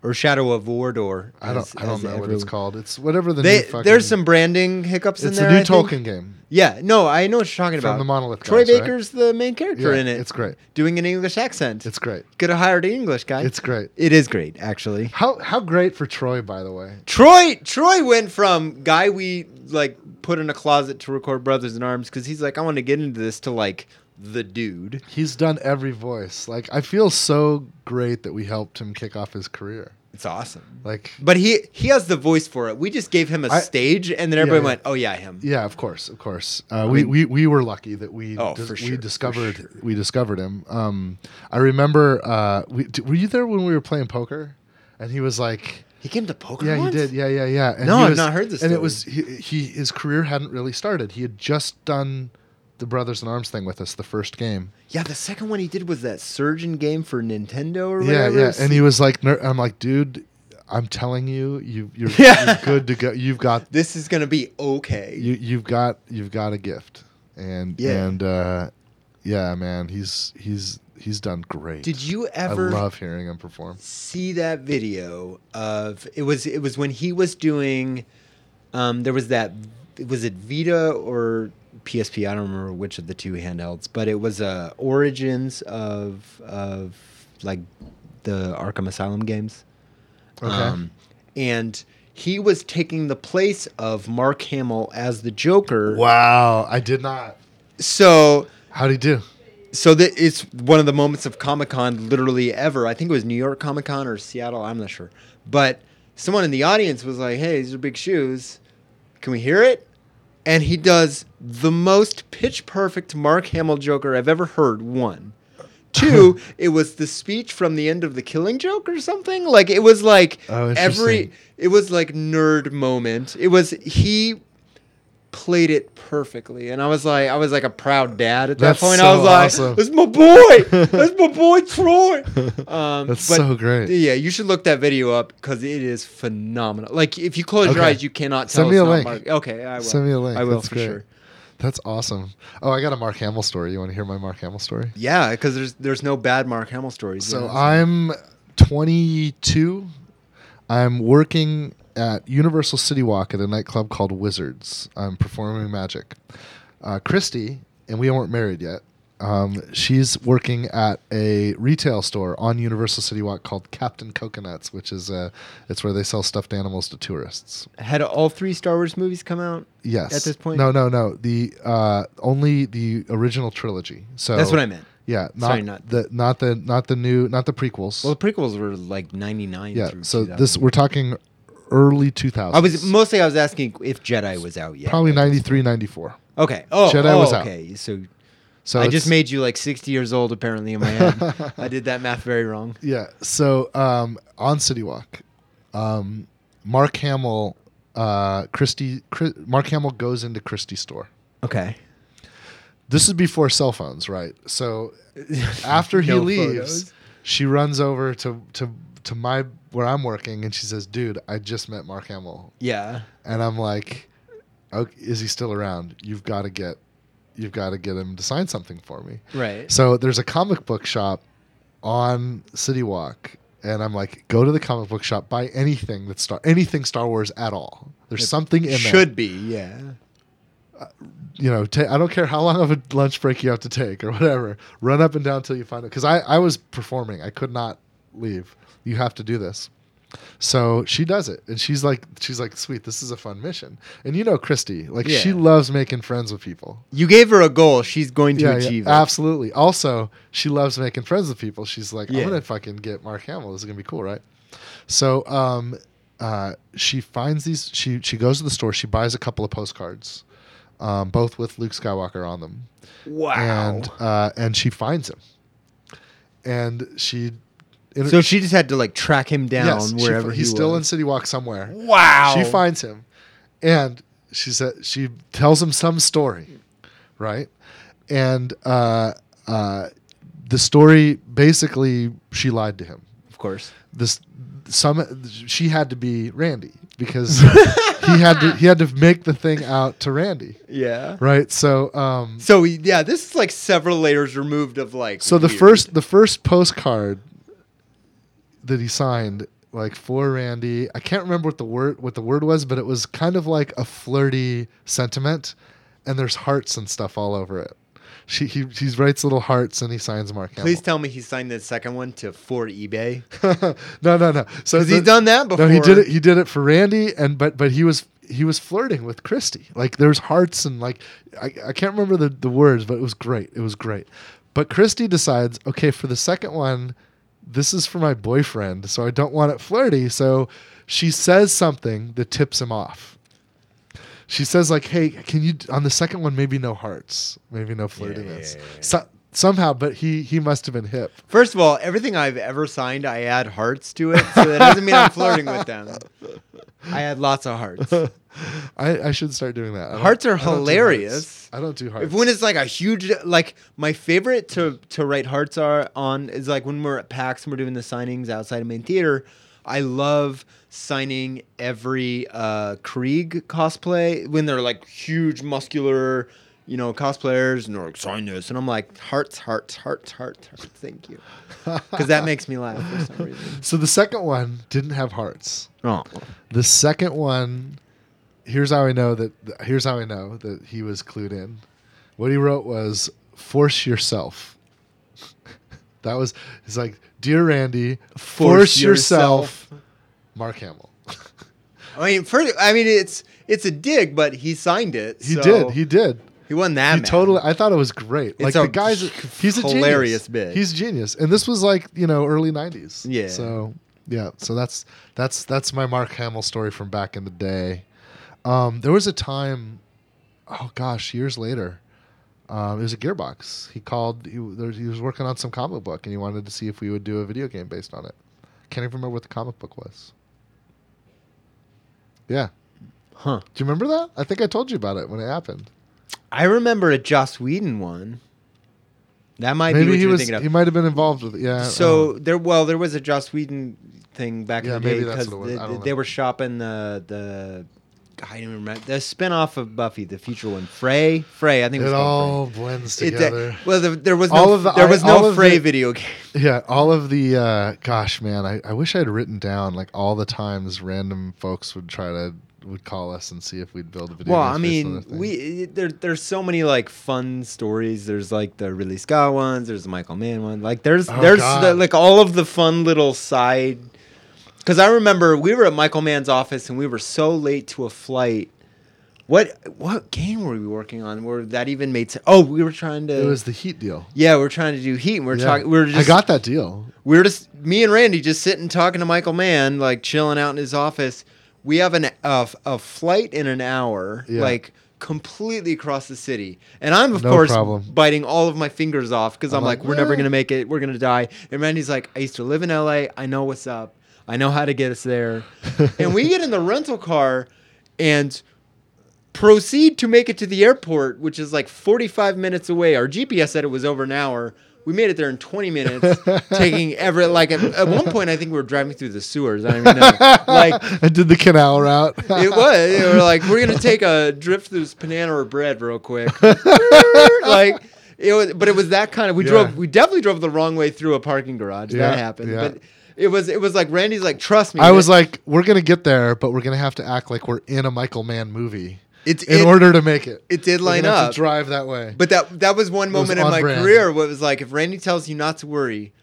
or Shadow of Mordor. I don't as- I don't know what it's called. It's whatever the They, new fucking, there's some branding hiccups in there. It's a new I think. Tolkien game. Yeah, no, I know what you're talking From about. the Monolith Troy guys, right? Baker's the main character Yeah, in it. it's great. Doing an English accent. It's great. Could have hired an English guy. It's great. It is great, actually. How how great for Troy, by the way. Troy Troy went from guy we like put in a closet to record Brothers in Arms because he's like I want to get into this to like the dude. He's done every voice. Like I feel so great that we helped him kick off his career. It's awesome. Like But he he has the voice for it. We just gave him a I- stage, and then everybody yeah. went, "Oh yeah, him." yeah, of course, of course. Uh, we, we we were lucky that we Oh, dis- sure, we discovered sure. we discovered him. Um, I remember. Uh, we, d- were you there when we were playing poker? And he was like, He came to poker. "Yeah, once? he did. Yeah, yeah, yeah." And No, he I've not heard this And it was he, he his career hadn't really started. He had just done the Brothers in Arms thing with us, the first game. Yeah, the second one he did was that Surgeon game for Nintendo or Yeah, whatever. yeah. And he was like, ner- I'm like, dude, I'm telling you, you you're, Yeah. you're good to go. You've got this is gonna be okay. you you've got you've got a gift, and Yeah. and uh, yeah, man, he's he's he's done great. Did you I ever love hearing him perform. see that video of it was it was when he was doing um there was that was it Vita or PSP I don't remember which of the two handhelds but it was uh origins of of like the Arkham Asylum games Okay. um and he was taking the place of Mark Hamill as the Joker wow, I did not. so How'd he do? so that it's one of the moments of Comic Con literally ever. I think it was New York Comic Con or Seattle. I'm not sure. But someone in the audience was like, "Hey, these are big shoes. Can we hear it?" And he does the most pitch perfect Mark Hamill Joker I've ever heard. One. Two, it was the speech from the end of the Killing Joke or something. Like it was like Oh, every. It was like nerd moment. It was he played it perfectly, and I was like, I was like a proud dad at that That's point. so I was like, awesome. "That's my boy, that's my boy Troy." Um, That's so great. Yeah, you should look that video up because it is phenomenal. Like if you close your eyes, you cannot tell. Send me it's a link. Mark- Okay, I will. Send me a link. I will That's for great. sure. That's awesome. Oh, I got a Mark Hamill story. You want to hear my Mark Hamill story? Yeah, because there's there's no bad Mark Hamill stories. So. I'm 22. I'm working at Universal City Walk at a nightclub called Wizards. I'm performing magic. Uh, Christy, and we weren't married yet. Um, she's working at a retail store on Universal City Walk called Captain Coconuts, which is uh, it's where they sell stuffed animals to tourists. had all three Star Wars movies come out. Yes. At this point? No, no, no. The uh, only the original trilogy. So That's what I meant. Yeah, not, Sorry, not- the not the not the new not the prequels. Well, the prequels were like '99. yeah. through So this we're talking early 2000s. I was mostly I was asking if Jedi was out yet. probably 93, 94. Okay. Oh, Jedi oh, was out. okay. So, So I just made you like 60 years old apparently in my head. I did that math very wrong. Yeah. So um, on City Walk, um, Mark Hamill, uh, Christie, Chris, Mark Hamill goes into Christie's store. Okay. This is before cell phones, right? So after he No leaves, photos. she runs over to to to my where I'm working, and she says, "Dude, I just met Mark Hamill," Yeah. and I'm like, okay, "Is he still around? You've got to get, you've got to get him to sign something for me." Right. So there's a comic book shop on City Walk, and I'm like, go to the comic book shop, buy anything that's Star, anything Star Wars at all. There's something in there. Should be. Yeah. Uh, you know, ta- I don't care how long of a lunch break you have to take or whatever. Run up and down till you find it. Because I, I was performing, I could not leave. You have to do this. So she does it, and she's like, she's like, sweet, this is a fun mission. And you know, Christy, like she loves making friends with people. You gave her a goal. She's going to Yeah, yeah, achieve it. absolutely. Also, she loves making friends with people. She's like, Yeah. I'm gonna fucking get Mark Hamill. This is gonna be cool, right? So, um, uh, she finds these. She she goes to the store. She buys a couple of postcards, um, both with Luke Skywalker on them, Wow. and uh, and she finds him, and she. In- so she just had to like track him down yes, she- wherever he he's still in. City Walk somewhere. Wow. She finds him, and she said she tells him some story, right? And uh, uh, the story basically she lied to him. Of course. This some she had to be Randy because he had to he had to make the thing out to Randy, Yeah. right? So um, So yeah, this is like several layers removed of like. so the first the first postcard that he signed like for Randy, I can't remember what the word what the word was, but it was kind of like a flirty sentiment, and there's hearts and stuff all over it. She he, he writes little hearts and he signs Mark Hamill. Please tell me he signed the second one to for eBay. no, no, no. So Because he's done that before. No, he did it. He did it for Randy, and but but he was he was flirting with Christy. Like there's hearts and like I, I can't remember the the words, but it was great. It was great. But Christy decides, okay, for the second one, this is for my boyfriend, so I don't want it flirty. So she says something that tips him off. She says like, "Hey, can you on the second one maybe no hearts, maybe no flirtiness." yeah, yeah. So, somehow, but he he must have been hip. First of all, everything I've ever signed, I add hearts to it, so that doesn't mean I'm flirting with them. I had lots of hearts. I, I should start doing that. Hearts are I don't hilarious. hearts. I don't do hearts. If when it's like a huge, like my favorite to to write hearts are on is like when we're at PAX and we're doing the signings outside of main theater. I love signing every uh, Krieg cosplay when they're like huge, muscular, you know, cosplayers, and they're like sign this, and I'm like hearts, hearts, hearts, hearts, hearts. Thank you, because that makes me laugh for some reason. so the second one didn't have hearts. Oh, The second one, here's how I know that. Here's how I know that he was clued in. What he wrote was "force yourself." that was. He's like, "Dear Randy, force, Force yourself." Mark Hamill. I mean, for, I mean, it's it's a dig, but he signed it. He so did. He did. He wasn't that he mad. thilly. I thought it was great. like a the guy's, he's a hilarious genius. bit. He's a genius, and this was like you know early '90s. Yeah. So yeah. So that's that's that's my Mark Hamill story from back in the day. Um, there was a time, oh gosh, years later. Um, it was a Gearbox. He called. He, there, he was working on some comic book, and he wanted to see if we would do a video game based on it. Can't even remember what the comic book was. Yeah, Huh. Do you remember that? I think I told you about it when it happened. I remember a Joss Whedon one. That might be Maybe what he you're was. thinking of. He might have been involved with it. Yeah. so there, well, there was a Joss Whedon thing back Yeah, in the day because what it was. I don't they were shopping the the. I don't even remember the spin-off of Buffy, the future one, Fray. Fray, I think it was it all blends Fray. It, uh, together. well, there, there was All no, of the- there was all no Fray the- video game. Yeah, all of the uh, gosh, man, I, I wish I had written down like all the times random folks would try to would call us and see if we'd build a video. Well, I mean, we there there's so many like fun stories. There's like the Ridley Scott ones. There's the Michael Mann one. Like there's Oh, there's the, like all of the fun little side. Because I remember we were at Michael Mann's office and we were so late to a flight. What what game were we working on? Where that even made sense? Oh, we were trying to. it was the Heat deal. yeah, we are trying to do Heat. And we are Yeah. talking. We were just. I got that deal. We were just me and Randy just sitting talking to Michael Mann, like chilling out in his office. We have an a, a flight in an hour, Yeah. like completely across the city, and I'm of No course problem. biting all of my fingers off because I'm, I'm like, like, we're never "Eh." gonna make it. We're gonna die. And Randy's like, I used to live in L.A. I know what's up. I know how to get us there. and we get in the rental car, and proceed to make it to the airport, which is like 45 minutes away. Our GPS said it was over an hour. We made it there in 20 minutes, taking every like at, at one point I think we were driving through the sewers. I don't even know. Like I did the canal route. it was. We were like, we're gonna take a drift through this banana or bread real quick. like it was, but it was that kind of. We Yeah. drove. We definitely drove the wrong way through a parking garage. Yeah, that happened. yeah. But it was. It was like Randy's like, trust me. I was like, we're gonna get there, but we're gonna have to act like we're in a Michael Mann movie it's in it, order to make it. It did line up. to drive that way. But that that was one was moment in on my brand. career where it was like, if Randy tells you not to worry,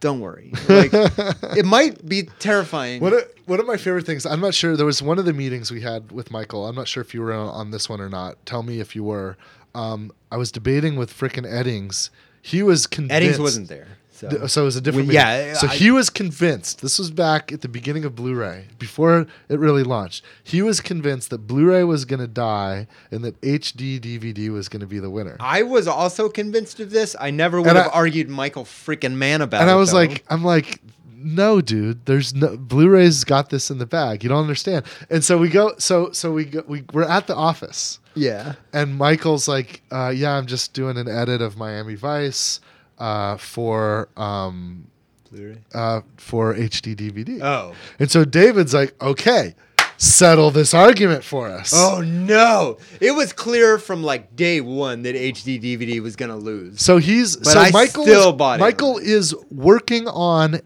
don't worry. Like it might be terrifying. One of, one of my favorite things, I'm not sure, there was one of the meetings we had with Michael. I'm not sure if you were on, on this one or not. Tell me if you were. Um, I was debating with frickin' Eddings. He was convinced. Eddings wasn't there. So, So it was a different Well, yeah. So I- he was convinced. This was back at the beginning of Blu-ray, before it really launched. He was convinced that Blu-ray was going to die and that HD DVD was going to be the winner. I was also convinced of this. I never would And have I- argued Michael freaking Mann about and it. And I was though. like, I'm like, no, dude. There's no Blu-ray's got this in the bag. You don't understand. And so we go. So so we go. We we're at the office, yeah. and Michael's like, uh, yeah, I'm just doing an edit of Miami Vice uh, for um, Blu-ray. uh, for HD DVD. Oh. And so David's like, okay, settle this argument for us. Oh no! It was clear from like day one that HD DVD was gonna lose. So he's But so I Michael still is, bought it. Michael is working on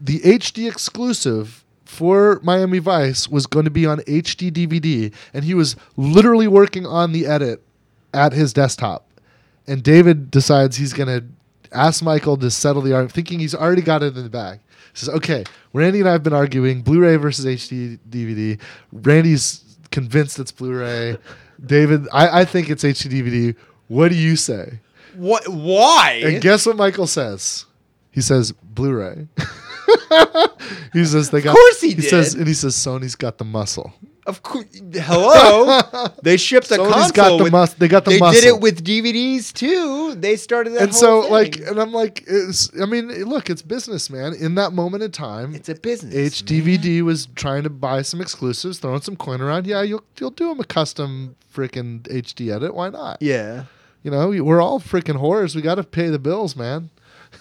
the HD exclusive for Miami Vice was going to be on HD DVD and he was literally working on the edit at his desktop. And David decides he's going to ask Michael to settle the argument thinking he's already got it in the bag. He says, "Okay, Randy and I have been arguing Blu-ray versus HD DVD. Randy's convinced it's Blu-ray. David, I, I think it's HD DVD. What do you say?" What? Why? And guess what Michael says? He says Blu-ray. he says they got. Of course he says did. and he says Sony's got the muscle. Of course. Hello. they shipped a Sony's console. got the with, mus- They got the they muscle. did it with DVDs too. They started that and so thing. like, and I'm like, it's, I mean, look, it's business, man. In that moment in time, it's a business. HDVD was trying to buy some exclusives, throwing some coin around. Yeah, you'll you'll do them a custom freaking HD edit. Why not? Yeah. You know, we're all freaking whores. We got to pay the bills, man.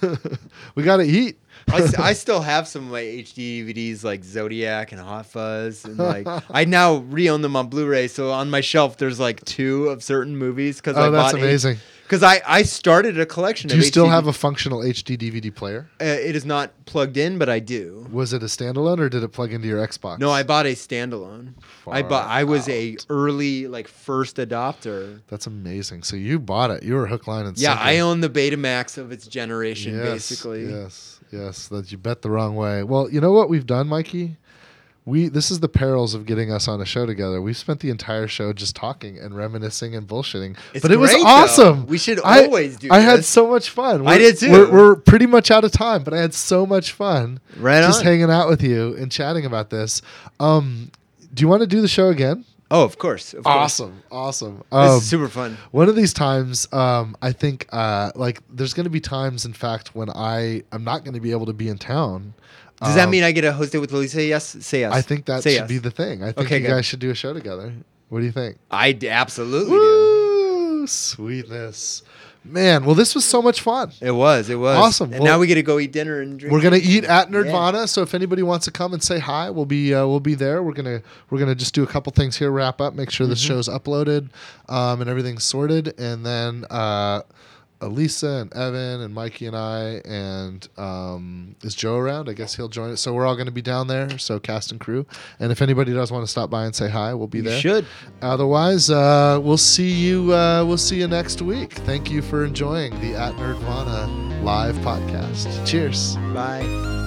we got to eat. I still have some of my HD DVDs like Zodiac and Hot Fuzz, and like I now re-own them on Blu-ray. So on my shelf, there's like two of certain movies because oh, I Oh, that's bought amazing. Because I I started a collection. Do you still HD have a functional HD DVD player? Uh, it is not plugged in, but I do. Was it a standalone or did it plug into your Xbox? No, I bought a standalone. I bought. I was a early like first adopter. That's amazing. So you bought it. You were hook, line, and sinker. Yeah, sinker. I own the Betamax of its generation, Yes, basically. Yes, yes. That you bet the wrong way. Well, you know what we've done, Mikey. We this is the perils of getting us on a show together. We spent the entire show just talking and reminiscing and bullshitting, It's but it was great, though. awesome. We should I- always do I had so much fun. I We're- did too. We're, we're pretty much out of time, but I had so much fun Right just on. hanging out with you and chatting about this. Um, do you want to do the show again? Oh, of course. Of course. Awesome, awesome. This Um, is super fun. one of these times, um, I think, uh, like, there's going to be times, in fact, when I'm not going to be able to be in town. Does that Um, mean I get to host it with Lily? Say yes. Say yes. I think that Say should yes. be the thing. I think Okay, you good. guys should do a show together. What do you think? I d- absolutely do. Sweetness. Man, well, this was so much fun. It was. It was Awesome. And Well- now we get to go eat dinner and drink. We're gonna eat at Yeah. Nerdvana, so if anybody wants to come and say hi, we'll be uh, we'll be there. We're gonna we're gonna just do a couple things here, wrap up, make sure the Mm-hmm. show's uploaded, um, and everything's sorted, and then uh, Elisa and Evan and Mikey and I and um, is Joe around? I guess he'll join us. So we're all gonna be down there. So cast and crew, and if anybody does want to stop by and say hi, we'll be You there. should. Otherwise, uh, we'll see you. Uh, we'll see you next week. Thank you for enjoying the At Nerdvana live podcast. Cheers. Bye.